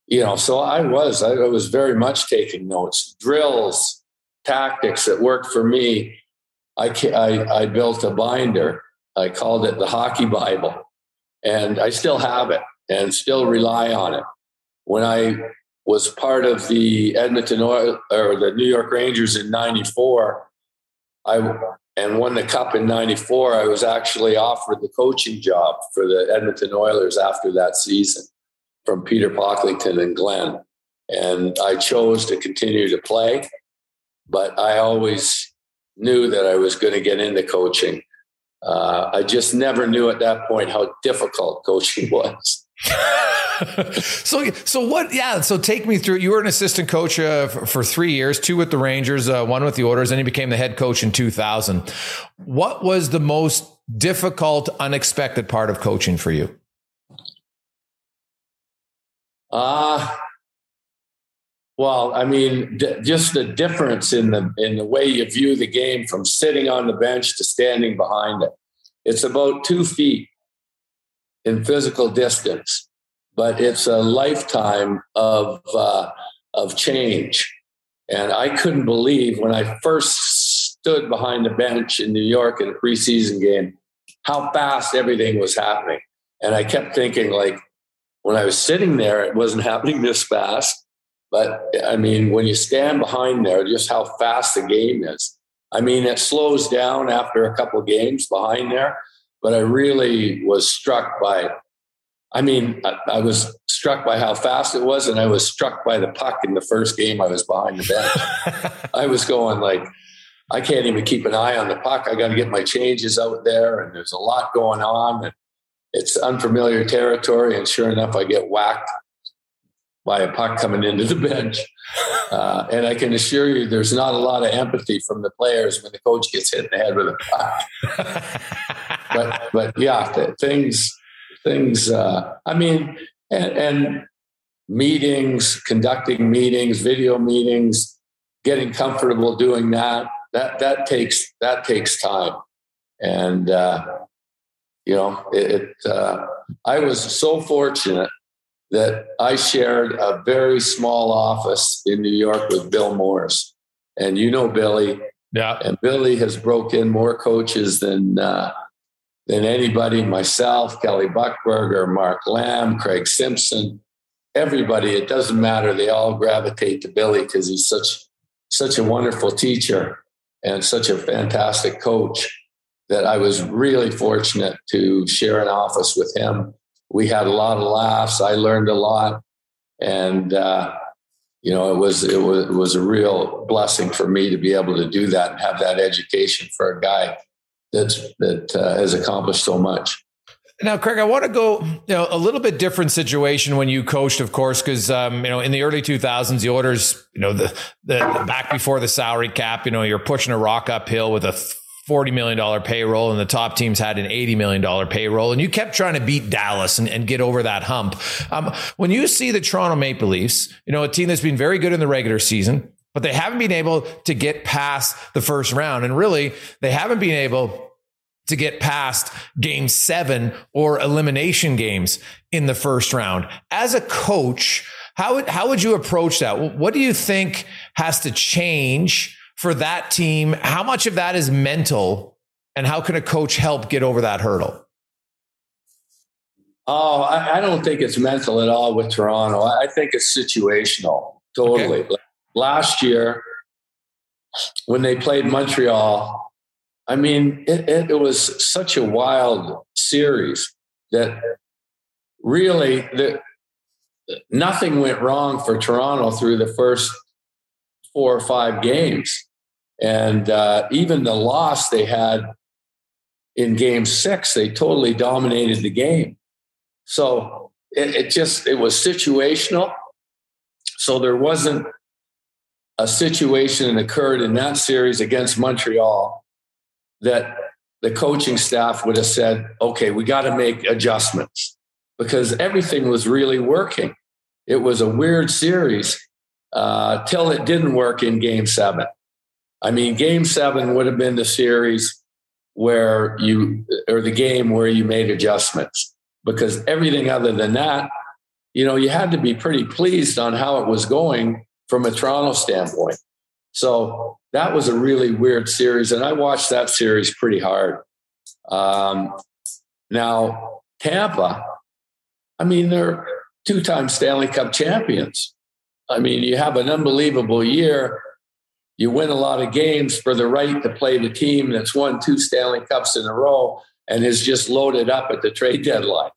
you know, so I was, I was very much taking notes, drills, tactics that worked for me. I, I, I built a binder. I called it the Hockey Bible, and I still have it and still rely on it. When I was part of the Edmonton Oil or the New York Rangers in '94, I and won the cup in '94. I was actually offered the coaching job for the Edmonton Oilers after that season from Peter Pocklington and Glenn. And I chose to continue to play, but I always knew that I was going to get into coaching. Uh, I just never knew at that point how difficult coaching was. so, so what? Yeah. So, take me through. You were an assistant coach uh, for, for, three years, two with the Rangers, uh, one with the Oilers and you became the head coach in 2000. What was the most difficult, unexpected part of coaching for you? Uh well, I mean, d- just the difference in the in the way you view the game from sitting on the bench to standing behind it. It's about two feet in physical distance, but it's a lifetime of uh, of change. And I couldn't believe when I first stood behind the bench in New York in a preseason game how fast everything was happening. And I kept thinking, like, when I was sitting there, it wasn't happening this fast. But I mean, when you stand behind there, just how fast the game is. I mean, it slows down after a couple games behind there. But I really was struck by, I mean, I, I was struck by how fast it was, and I was struck by the puck in the first game I was behind the bench. I was going like, I can't even keep an eye on the puck. I got to get my changes out there, and there's a lot going on. And it's unfamiliar territory, and sure enough, I get whacked by a puck coming into the bench. Uh, and I can assure you, there's not a lot of empathy from the players when the coach gets hit in the head with a puck. but, but yeah, things, things. Uh, I mean, and, and meetings, conducting meetings, video meetings, getting comfortable doing that. That that takes that takes time, and uh, you know, it, it uh, I was so fortunate that I shared a very small office in New York with Bill Moores. And you know Billy, Yeah. And Billy has broke in more coaches than uh, than anybody. Myself, Kelly Buchberger, Mark Lamb, Craig Simpson, everybody. It doesn't matter. They all gravitate to Billy because he's such such a wonderful teacher and such a fantastic coach that I was really fortunate to share an office with him. We had a lot of laughs. I learned a lot, and uh, you know, it was it was it was a real blessing for me to be able to do that and have that education for a guy that's that uh, has accomplished so much. Now, Craig, I want to go you know, a little bit different situation when you coached, of course, because um, you know in the early 2000s, the Oilers, you know, the, the, the back before the salary cap, you know, you're pushing a rock uphill with a $40 million payroll and the top teams had an $80 million payroll and you kept trying to beat Dallas and, and get over that hump. Um, when you see the Toronto Maple Leafs, you know, a team that's been very good in the regular season, but they haven't been able to get past the first round. And really, they haven't been able to get past game seven or elimination games in the first round. As a coach, how would, how would you approach that? What do you think has to change for that team? How much of that is mental and how can a coach help get over that hurdle? Oh, I, I don't think it's mental at all with Toronto. I think it's situational, totally. Okay. Last year, when they played Montreal, I mean, it, it, it, was such a wild series that really the, nothing went wrong for Toronto through the first four or five games. And uh, even the loss they had in game six, they totally dominated the game. So it, it just, it was situational. So there wasn't a situation that occurred in that series against Montreal that the coaching staff would have said, okay, we got to make adjustments because everything was really working. It was a weird series uh, till it didn't work in game seven. I mean, game seven would have been the series where you, or the game where you made adjustments because everything other than that, you know, you had to be pretty pleased on how it was going from a Toronto standpoint. So that was a really weird series. And I watched that series pretty hard. Um, now, Tampa, I mean, they're two time Stanley Cup champions. I mean, you have an unbelievable year. You win a lot of games for the right to play the team that's won two Stanley Cups in a row and is just loaded up at the trade deadline.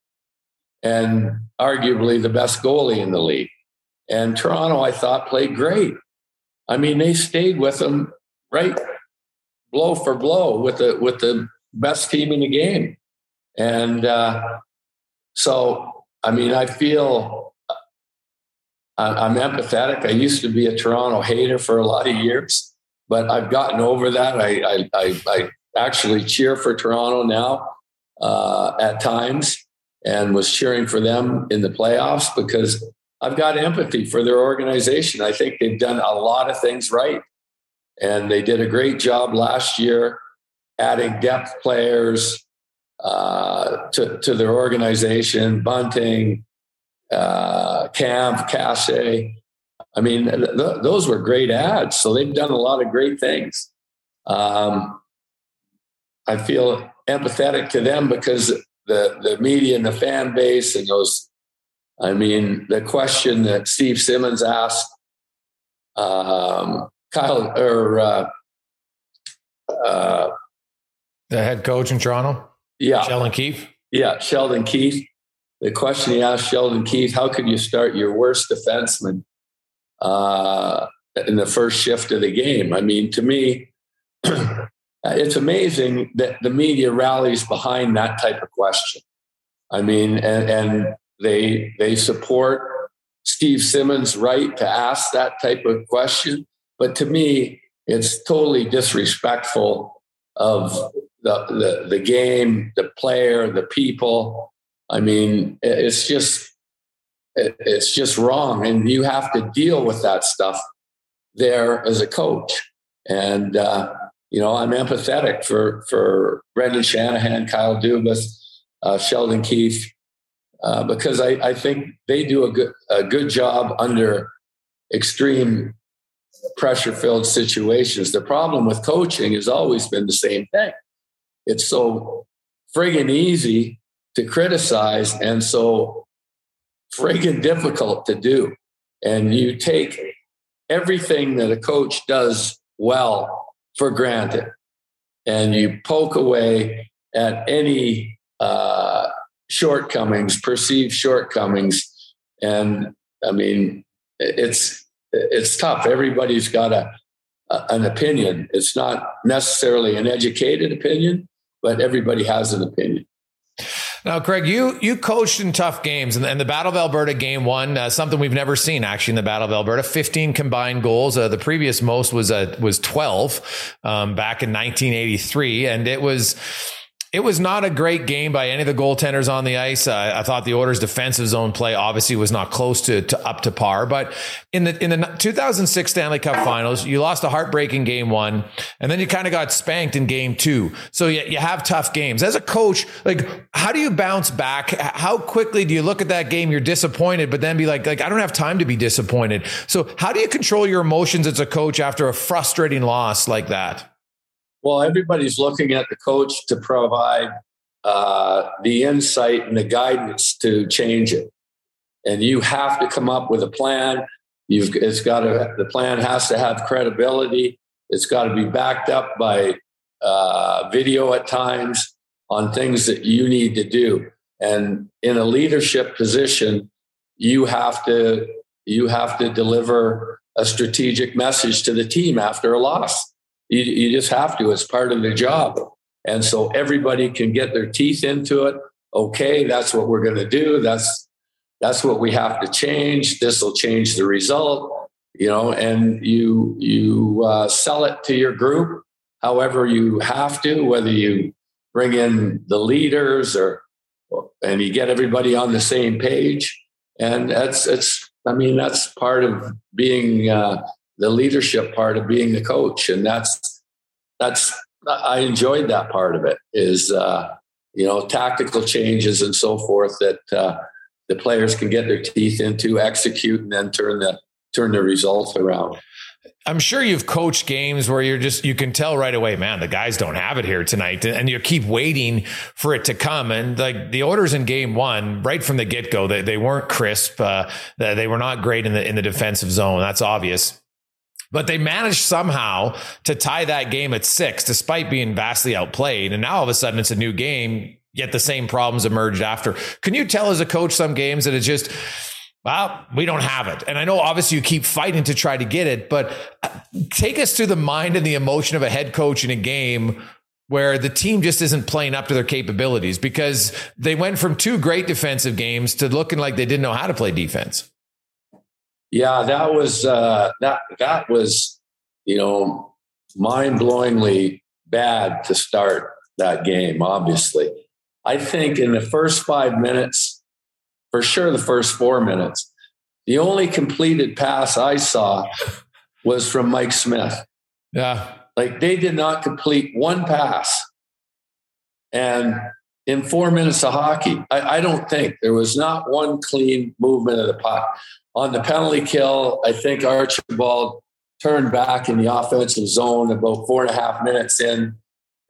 And arguably the best goalie in the league. And Toronto, I thought, played great. I mean, they stayed with them right blow for blow with the with the best team in the game. And uh, so, I mean, I feel I'm empathetic. I used to be a Toronto hater for a lot of years, but I've gotten over that. I, I, I, I actually cheer for Toronto now uh, at times and was cheering for them in the playoffs because I've got empathy for their organization. I think they've done a lot of things right. And they did a great job last year adding depth players uh, to, to their organization, Bunting, uh, Kampf, Kase. I mean, th- those were great ads. So they've done a lot of great things. Um, I feel empathetic to them because the the media and the fan base and those. I mean, the question that Steve Simmons asked um, Kyle or uh, uh, the head coach in Toronto, yeah, Sheldon Keefe, yeah, Sheldon Keefe the question he asked Sheldon Keefe, how could you start your worst defenseman uh, in the first shift of the game? I mean, to me, it's amazing that the media rallies behind that type of question. I mean, and, and they they support Steve Simmons' right to ask that type of question. But to me, it's totally disrespectful of the, the, the game, the player, the people. I mean, it's just it's just wrong, and you have to deal with that stuff there as a coach. And uh, you know, I'm empathetic for for Brendan Shanahan, Kyle Dubas, uh, Sheldon Keefe, uh, because I, I think they do a good a good job under extreme pressure filled situations. The problem with coaching has always been the same thing. It's so friggin' easy to criticize and so friggin' difficult to do. And you take everything that a coach does well for granted and you poke away at any uh, shortcomings, perceived shortcomings. And I mean, it's it's tough. Everybody's got a, a, an opinion. It's not necessarily an educated opinion, but everybody has an opinion. Now, Craig, you you coached in tough games, and, and the Battle of Alberta game one, uh, something we've never seen actually in the Battle of Alberta. Fifteen combined goals. Uh, the previous most was uh, was twelve um, back in 1983, and it was it was not a great game by any of the goaltenders on the ice. Uh, I thought the Oilers' defensive zone play obviously was not close to, to up to par. But in the in the 2006 Stanley Cup Finals, you lost a heartbreaking game one, and then you kind of got spanked in game two. So you, you have tough games. As a coach, like how do you bounce back? How quickly do you look at that game? You're disappointed, but then be like, like I don't have time to be disappointed. So how do you control your emotions as a coach after a frustrating loss like that? Well, everybody's looking at the coach to provide uh, the insight and the guidance to change it. And you have to come up with a plan. You've, it's got to, the plan has to have credibility. It's got to be backed up by uh, video at times on things that you need to do. And in a leadership position, you have to, you have to deliver a strategic message to the team after a loss. You, you just have to. It's part of the job. And so everybody can get their teeth into it. Okay, that's what we're going to do. That's that's what we have to change. This will change the result, you know. And you you uh, sell it to your group, however you have to, whether you bring in the leaders or and you get everybody on the same page. And that's it's. I mean, that's part of being uh, the leadership part of being the coach, and that's that's I enjoyed that part of it. Is uh, you know tactical changes and so forth that uh, the players can get their teeth into, execute, and then turn the turn the results around. I'm sure you've coached games where you're just you can tell right away, man, the guys don't have it here tonight, and you keep waiting for it to come. And like the Oilers in game one, right from the get go, they, they weren't crisp. Uh, they were not great in the in the defensive zone. That's obvious. But they managed somehow to tie that game at six, despite being vastly outplayed. And now all of a sudden it's a new game, yet the same problems emerged after. Can you tell as a coach some games that it's just, well, we don't have it. And I know obviously you keep fighting to try to get it, but uh, take us to the mind and the emotion of a head coach in a game where the team just isn't playing up to their capabilities because they went from two great defensive games to looking like they didn't know how to play defense. Yeah, that was uh, that that was you know mind blowingly bad to start that game. Obviously, I think in the first five minutes, for sure, the first four minutes, the only completed pass I saw was from Mike Smith. Yeah, like they did not complete one pass, and in four minutes of hockey, I, I don't think there was not one clean movement of the puck on the penalty kill, I think Archibald turned back in the offensive zone about four and a half minutes in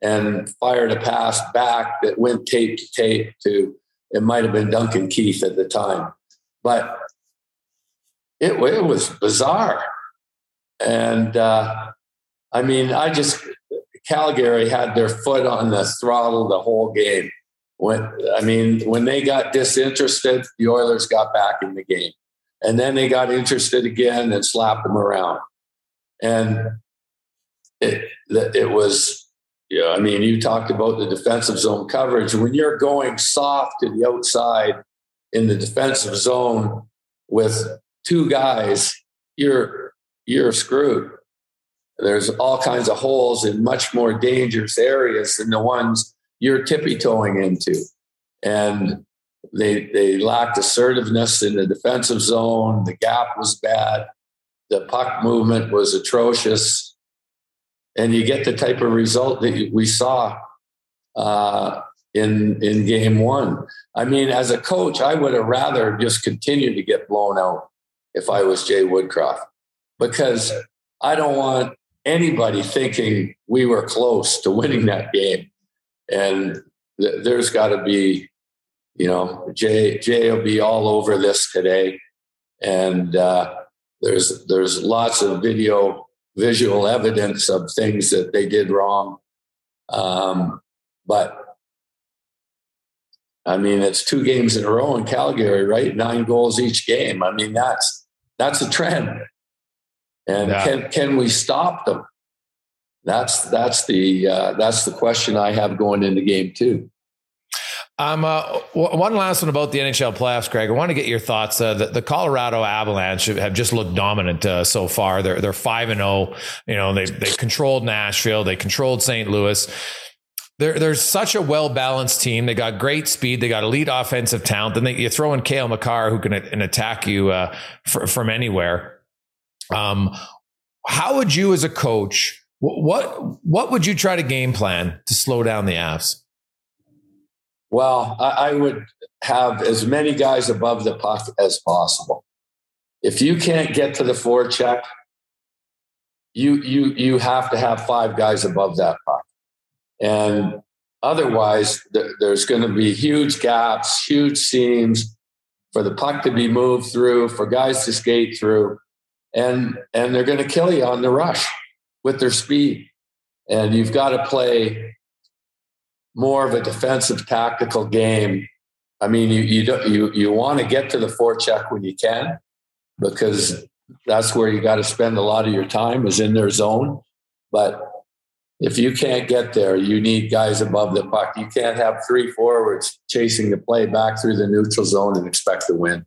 and fired a pass back that went tape to tape to it might have been Duncan Keith at the time. But it, it was bizarre. And uh, I mean, I just, Calgary had their foot on the throttle the whole game. When I mean, when they got disinterested, the Oilers got back in the game. And then they got interested again and slapped them around. And it, it was, yeah, I mean, you talked about the defensive zone coverage. When you're going soft to the outside in the defensive zone with two guys, you're you're screwed. There's all kinds of holes in much more dangerous areas than the ones you're tippy toeing into. And they they lacked assertiveness in the defensive zone. The gap was bad. The puck movement was atrocious, and you get the type of result that we saw uh, in in game one. I mean, as a coach, I would have rather just continued to get blown out if I was Jay Woodcroft, because I don't want anybody thinking we were close to winning that game. And th- there's got to be, you know, Jay Jay will be all over this today, and uh, there's there's lots of video visual evidence of things that they did wrong. Um, but I mean, it's two games in a row in Calgary, right? Nine goals each game. I mean, that's that's a trend. And yeah. can can we stop them? That's that's the uh, that's the question I have going into game two. Um, uh, one last one about the NHL playoffs, Greg. I want to get your thoughts. Uh, the, the, Colorado Avalanche have just looked dominant uh, so far. They're they're five and zero. Oh. You know they they controlled Nashville. They controlled St. Louis. They're, they're such a well balanced team. They got great speed. They got elite offensive talent. Then they, you throw in Cale Makar, who can, attack you uh, for, from anywhere. Um, how would you, as a coach, what what would you try to game plan to slow down the Avs? Well, I, I would have as many guys above the puck as possible. If you can't get to the forecheck, you you you have to have five guys above that puck. And otherwise, th- there's going to be huge gaps, huge seams for the puck to be moved through, for guys to skate through, and and they're going to kill you on the rush with their speed. And you've got to play more of a defensive tactical game. I mean, you you don't, you you want to get to the forecheck when you can, because that's where you got to spend a lot of your time is in their zone. But if you can't get there, you need guys above the puck. You can't have three forwards chasing the play back through the neutral zone and expect to win.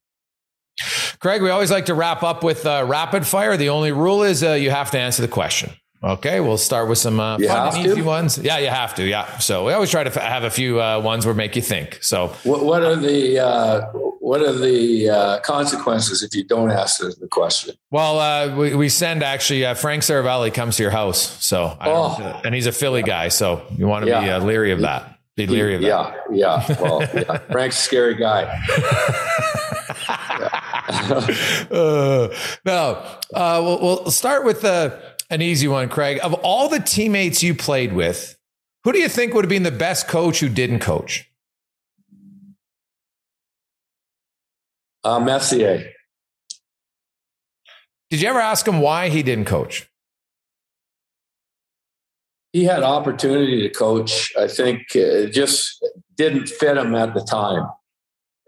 Craig, we always like to wrap up with uh, rapid fire. The only rule is uh, you have to answer the question. Okay, we'll start with some uh, fun and easy ones. Yeah, you have to. Yeah. So we always try to have a few uh, ones where make you think. So what, what are the uh, what are the uh, consequences if you don't answer the question? Well, uh, we, we send actually uh, Frank Seravalli comes to your house. So oh. and he's a Philly guy, so you want to yeah. be leery of that. Be leery of that. Yeah, yeah. Well, yeah. Frank's a scary guy. uh, no, uh, we'll, we'll, start with uh, an easy one, Craig. Of all the teammates you played with, who do you think would have been the best coach who didn't coach? Uh, Messier. Did you ever ask him why he didn't coach? He had opportunity to coach. I think it just didn't fit him at the time,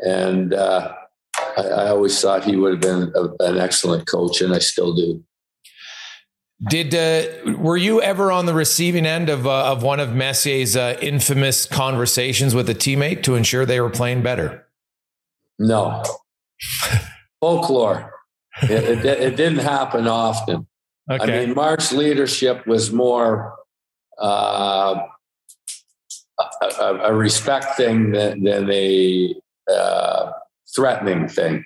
and uh, I, I, always thought he would have been a, an excellent coach, and I still do. Did uh, were you ever on the receiving end of uh, of one of Messier's uh, infamous conversations with a teammate to ensure they were playing better? No, folklore. It, it, it, didn't happen often. Okay. I mean, Mark's leadership was more uh, a, a, respect thing than, than a uh, threatening thing.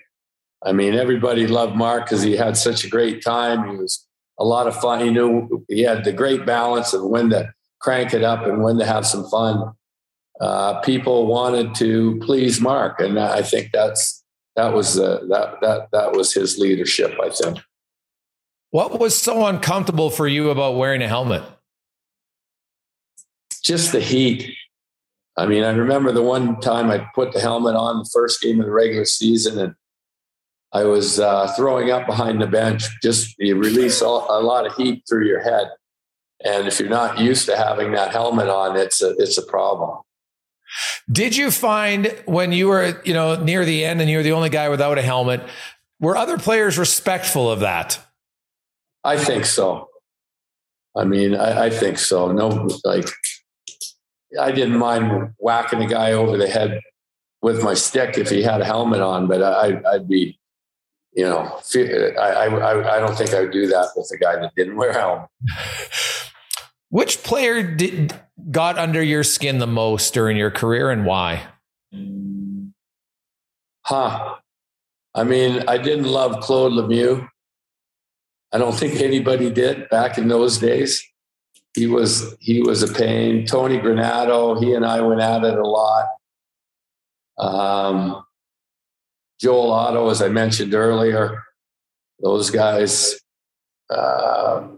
I mean, everybody loved Mark because he had such a great time. He was a lot of fun. He knew he had the great balance of when to crank it up and when to have some fun. Uh, people wanted to please Mark, and I think that's that was uh, that that that was his leadership. I think. What was so uncomfortable for you about wearing a helmet? Just the heat. I mean, I remember the one time I put the helmet on the first game of the regular season, and I was uh, throwing up behind the bench. Just you release a lot of heat through your head, and if you're not used to having that helmet on, it's a it's a problem. Did you find when you were you know near the end and you were the only guy without a helmet, were other players respectful of that? I think so. I mean, I, I think so. No, like I didn't mind whacking a guy over the head with my stick if he had a helmet on, but I, I'd be you know, I, I, I don't think I would do that with a guy that didn't wear a helmet. Which player did, got under your skin the most during your career and why? Huh. I mean, I didn't love Claude Lemieux. I don't think anybody did back in those days. He was he was a pain. Tony Granato, he and I went at it a lot. Um, Joel Otto, as I mentioned earlier, those guys, Uh,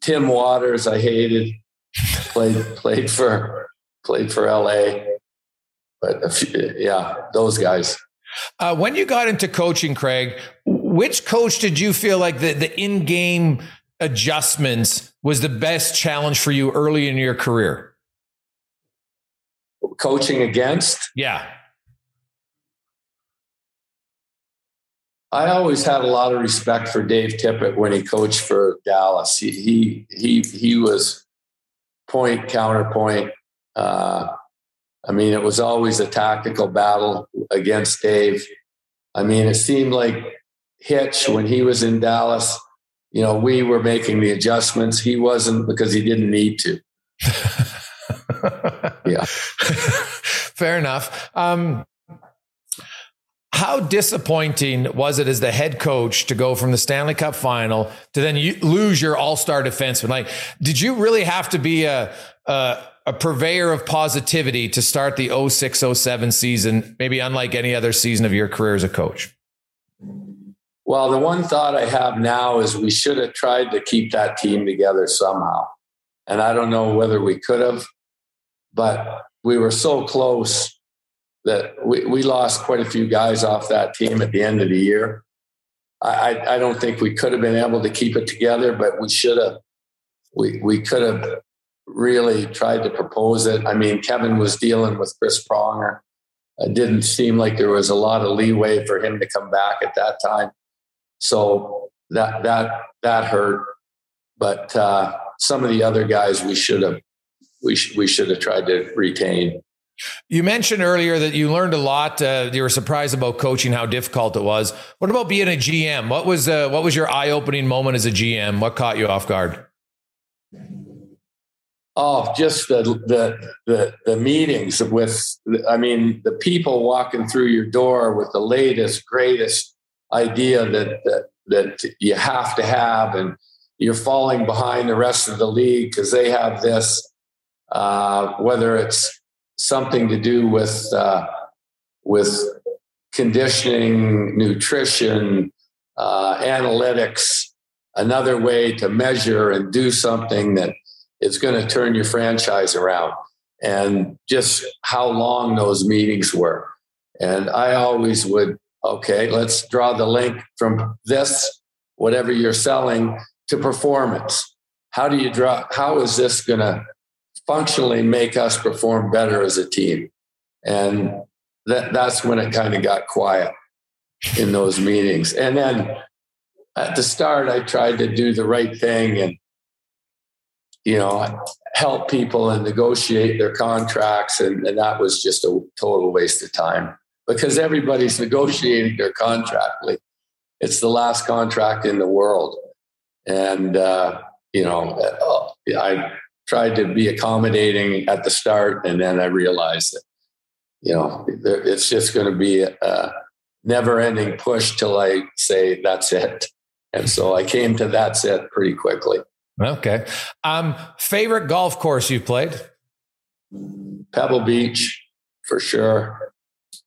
Tim Watters, I hated. Played played for played for LA, but few, yeah, those guys. Uh, when you got into coaching, Craig, which coach did you feel like the, the in game adjustments was the best challenge for you early in your career? Coaching against? Yeah. I always had a lot of respect for Dave Tippett when he coached for Dallas. He he he, he was point counterpoint. Uh, I mean, it was always a tactical battle against Dave. I mean, it seemed like Hitch when he was in Dallas. You know, we were making the adjustments. He wasn't because he didn't need to. yeah. Fair enough. Um, how disappointing was it as the head coach to go from the Stanley Cup final to then you lose your all star defenseman? Like, did you really have to be a, a, a purveyor of positivity to start the 06 07 season, maybe unlike any other season of your career as a coach? Well, the one thought I have now is we should have tried to keep that team together somehow. And I don't know whether we could have, but we were so close that we, we lost quite a few guys off that team at the end of the year. I, I don't think we could have been able to keep it together, but we should have. We we could have really tried to propose it. I mean, Kevin was dealing with Chris Pronger. It didn't seem like there was a lot of leeway for him to come back at that time. So that that that hurt. But uh, some of the other guys we should have we sh- we should have tried to retain. You mentioned earlier that you learned a lot. Uh, you were surprised about coaching, how difficult it was. What about being a GM? What was uh, what was your eye opening moment as a GM? What caught you off guard? Oh, just the the the, the meetings with. I mean, the people walking through your door with the latest, greatest idea that that that you have to have, and you're falling behind the rest of the league because they have this. Uh, whether it's something to do with uh, with conditioning, nutrition, uh, analytics, another way to measure and do something that is going to turn your franchise around, and just how long those meetings were. And I always would, okay, let's draw the link from this, whatever you're selling, to performance. How do you draw? How is this going to functionally make us perform better as a team. And that, that's when it kind of got quiet in those meetings. And then at the start, I tried to do the right thing and, you know, help people and negotiate their contracts. And, and that was just a total waste of time because everybody's negotiating their contract. Like it's the last contract in the world. And, uh, you know, uh, I tried to be accommodating at the start, and then I realized that you know it's just going to be a never-ending push till I say that's it. And so I came to that's it pretty quickly. Okay. Um, favorite golf course you've played? Pebble Beach, for sure.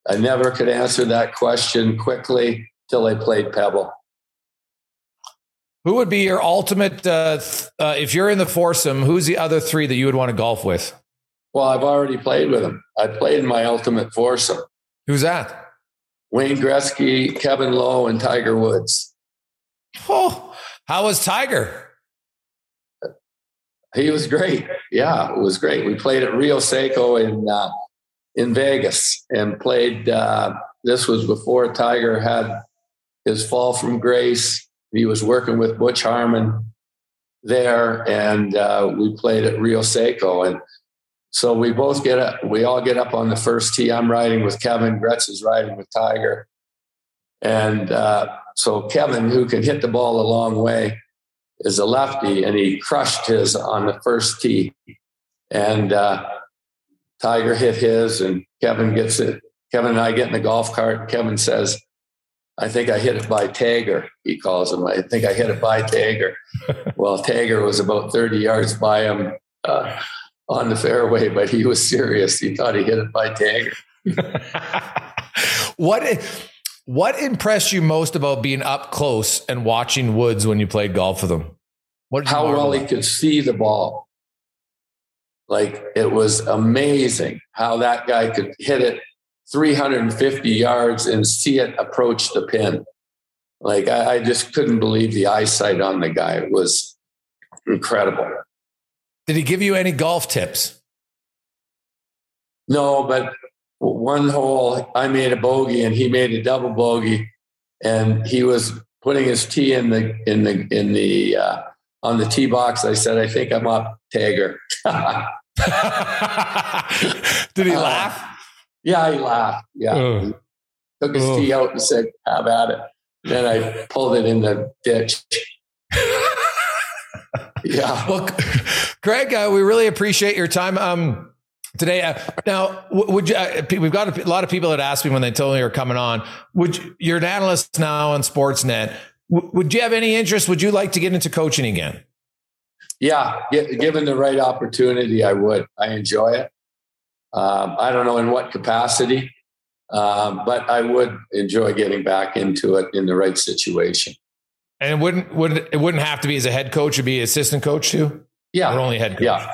I never could answer that question quickly till I played Pebble. Who would be your ultimate, uh, uh, if you're in the foursome, who's the other three that you would want to golf with? Well, I've already played with them. I played in my ultimate foursome. Who's that? Wayne Gretzky, Kevin Lowe, and Tiger Woods. Oh, how was Tiger? He was great. Yeah, it was great. We played at Rio Secco in uh, in Vegas and played. Uh, this was before Tiger had his fall from grace he was working with Butch Harmon there, and uh, we played at Rio Secco. And so we both get up, we all get up on the first tee. I'm riding with Kevin, Gretz is riding with Tiger. And uh, so Kevin, who can hit the ball a long way, is a lefty, and he crushed his on the first tee. And uh, Tiger hit his, and Kevin gets it. Kevin and I get in the golf cart. Kevin says, I think I hit it by Tagger, he calls him. I think I hit it by Tagger. well, Tagger was about 30 yards by him uh, on the fairway, but he was serious. He thought he hit it by Tagger. what What impressed you most about being up close and watching Woods when you played golf with him? What how well he could see the ball. Like it was amazing how that guy could hit it 350 yards and see it approach the pin. Like I, I just couldn't believe the eyesight on the guy. It was incredible. Did he give you any golf tips? No, but one hole I made a bogey and he made a double bogey, and he was putting his tee in the in the in the uh, on the tee box. I said, "I think I'm up, Tagger." Did he uh, laugh? Yeah, he laughed. Yeah, uh, took his uh. tee out and said, "Have at it." Then I pulled it in the ditch. yeah. Well, Greg, uh, we really appreciate your time. Um, today. Uh, now, would you? Uh, we've got a, lot of people that ask me when they told me you're coming on. Would you, you're an analyst now on Sportsnet? W- would you have any interest? Would you like to get into coaching again? Yeah, get, given the right opportunity, I would. I enjoy it. Um, I don't know in what capacity, um, but I would enjoy getting back into it in the right situation. And it wouldn't would it wouldn't have to be as a head coach; it'd be assistant coach too. Yeah, or only head coach. Yeah,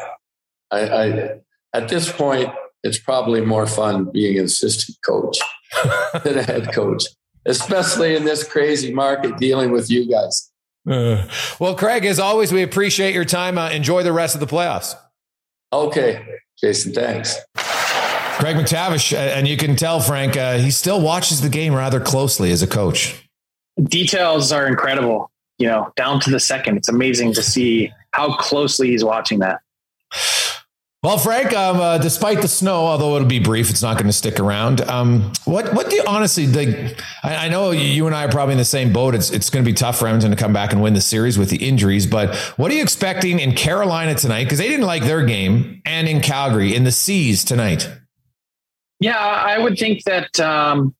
I, I at this point, it's probably more fun being an assistant coach than a head coach, especially in this crazy market dealing with you guys. Uh, well, Craig, as always, we appreciate your time. Uh, enjoy the rest of the playoffs. Okay, Jason, thanks. Craig MacTavish, uh, and you can tell Frank, uh, he still watches the game rather closely as a coach. Details are incredible, you know, down to the second. It's amazing to see how closely he's watching that. Well, Frank, um, uh, despite the snow, although it'll be brief, it's not going to stick around. Um, what what do you honestly think? I, I, know you and I are probably in the same boat. It's it's going to be tough for Edmonton to come back and win the series with the injuries. But what are you expecting in Carolina tonight? Because they didn't like their game, and in Calgary in the Seas tonight. Yeah, I would think that um,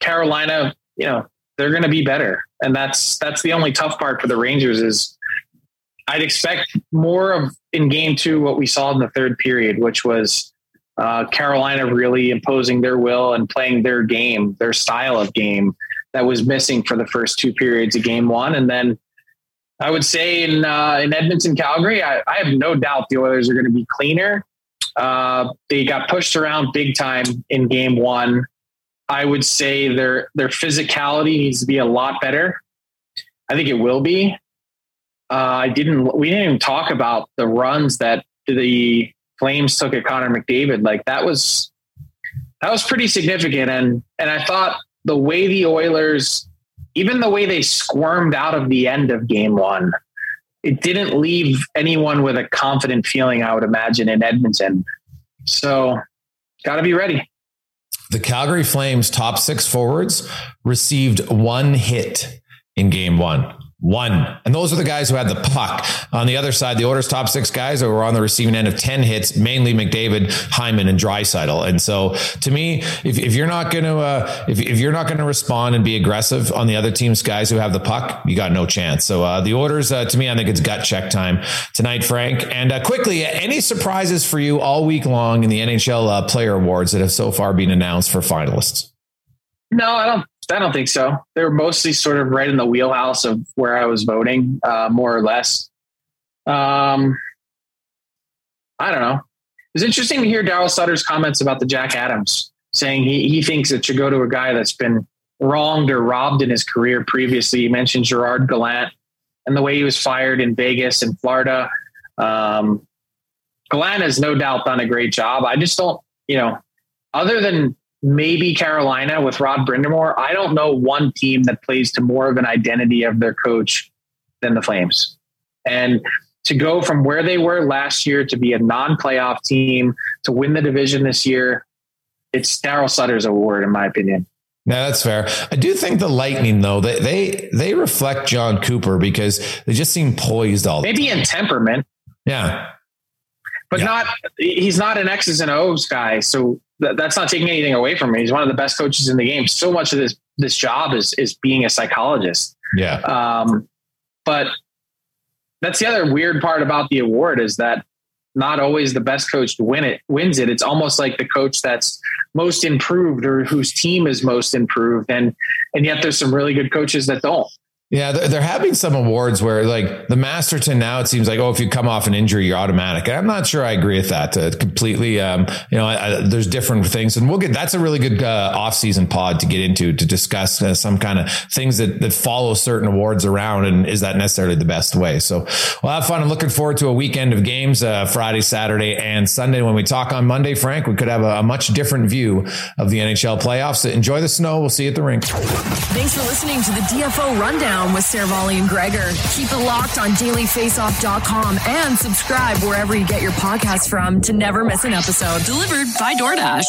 Carolina, you know, they're going to be better, and that's that's the only tough part for the Rangers is I'd expect more of in game two what we saw in the third period, which was uh, Carolina really imposing their will and playing their game, their style of game that was missing for the first two periods of game one. And then I would say in uh, in Edmonton, Calgary, I, I, have no doubt the Oilers are going to be cleaner. Uh, they got pushed around big time in game one. I would say their their physicality needs to be a lot better. I think it will be. Uh, I didn't. We didn't even talk about the runs that the Flames took at Connor McDavid. Like that was that was pretty significant. And and I thought the way the Oilers, even the way they squirmed out of the end of Game One, it didn't leave anyone with a confident feeling. I would imagine in Edmonton. So, got to be ready. The Calgary Flames top six forwards received one hit in Game One. One. And those are the guys who had the puck. On the other side, the Oilers' top six guys who were on the receiving end of 10 hits, mainly McDavid, Hyman, and Draisaitl. And so to me, if, if you're not going to, uh, if, if you're not going to respond and be aggressive on the other team's guys who have the puck, you got no chance. So uh, the Oilers, uh, to me, I think it's gut check time tonight, Frank. And uh, quickly, any surprises for you all week long in the NHL uh, player awards that have so far been announced for finalists? No, I don't I don't think so. They were mostly sort of right in the wheelhouse of where I was voting, uh, more or less. Um, I don't know. It was interesting to hear Darryl Sutter's comments about the Jack Adams, saying he, he thinks it should go to a guy that's been wronged or robbed in his career previously. He mentioned Gerard Gallant and the way he was fired in Vegas and Florida. Um, Gallant has no doubt done a great job. I just don't, you know, other than maybe Carolina with Rod Brind'Amour. I don't know one team that plays to more of an identity of their coach than the Flames. And to go from where they were last year to be a non-playoff team to win the division this year, it's Darryl Sutter's award, in my opinion. No, that's fair. I do think the Lightning, though, they they they reflect Jon Cooper because they just seem poised all. Maybe in temperament. Yeah, but yeah. not. He's not an X's and O's guy, so that's not taking anything away from him. He's one of the best coaches in the game. So much of this this job is is being a psychologist. Yeah. Um, but that's the other weird part about the award is that not always the best coach to win it wins it. It's almost like the coach that's most improved or whose team is most improved. And and yet there's some really good coaches that don't. Yeah, they're having some awards where, like the Masterton, now it seems like, oh, if you come off an injury, you're automatic. And I'm not sure I agree with that uh, completely. Um, you know, I, I, there's different things, and we'll get that's a really good uh, off-season pod to get into to discuss uh, some kind of things that that follow certain awards around, and is that necessarily the best way? So we'll have fun. I'm looking forward to a weekend of games, uh, Friday, Saturday, and Sunday. When we talk on Monday, Frank, we could have a, a much different view of the NHL playoffs. Enjoy the snow. We'll see you at the rink. Thanks for listening to the DFO Rundown Down with Seravalli and Gregor. Keep it locked on dailyfaceoff.com and subscribe wherever you get your podcasts from to never miss an episode. Delivered by DoorDash.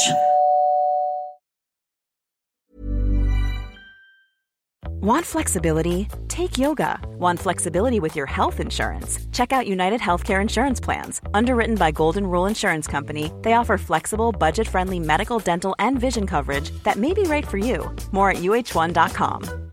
Want flexibility? Take yoga. Want flexibility with your health insurance? Check out United Healthcare Insurance Plans. Underwritten by Golden Rule Insurance Company, they offer flexible, budget friendly medical, dental, and vision coverage that may be right for you. More at uh1.com.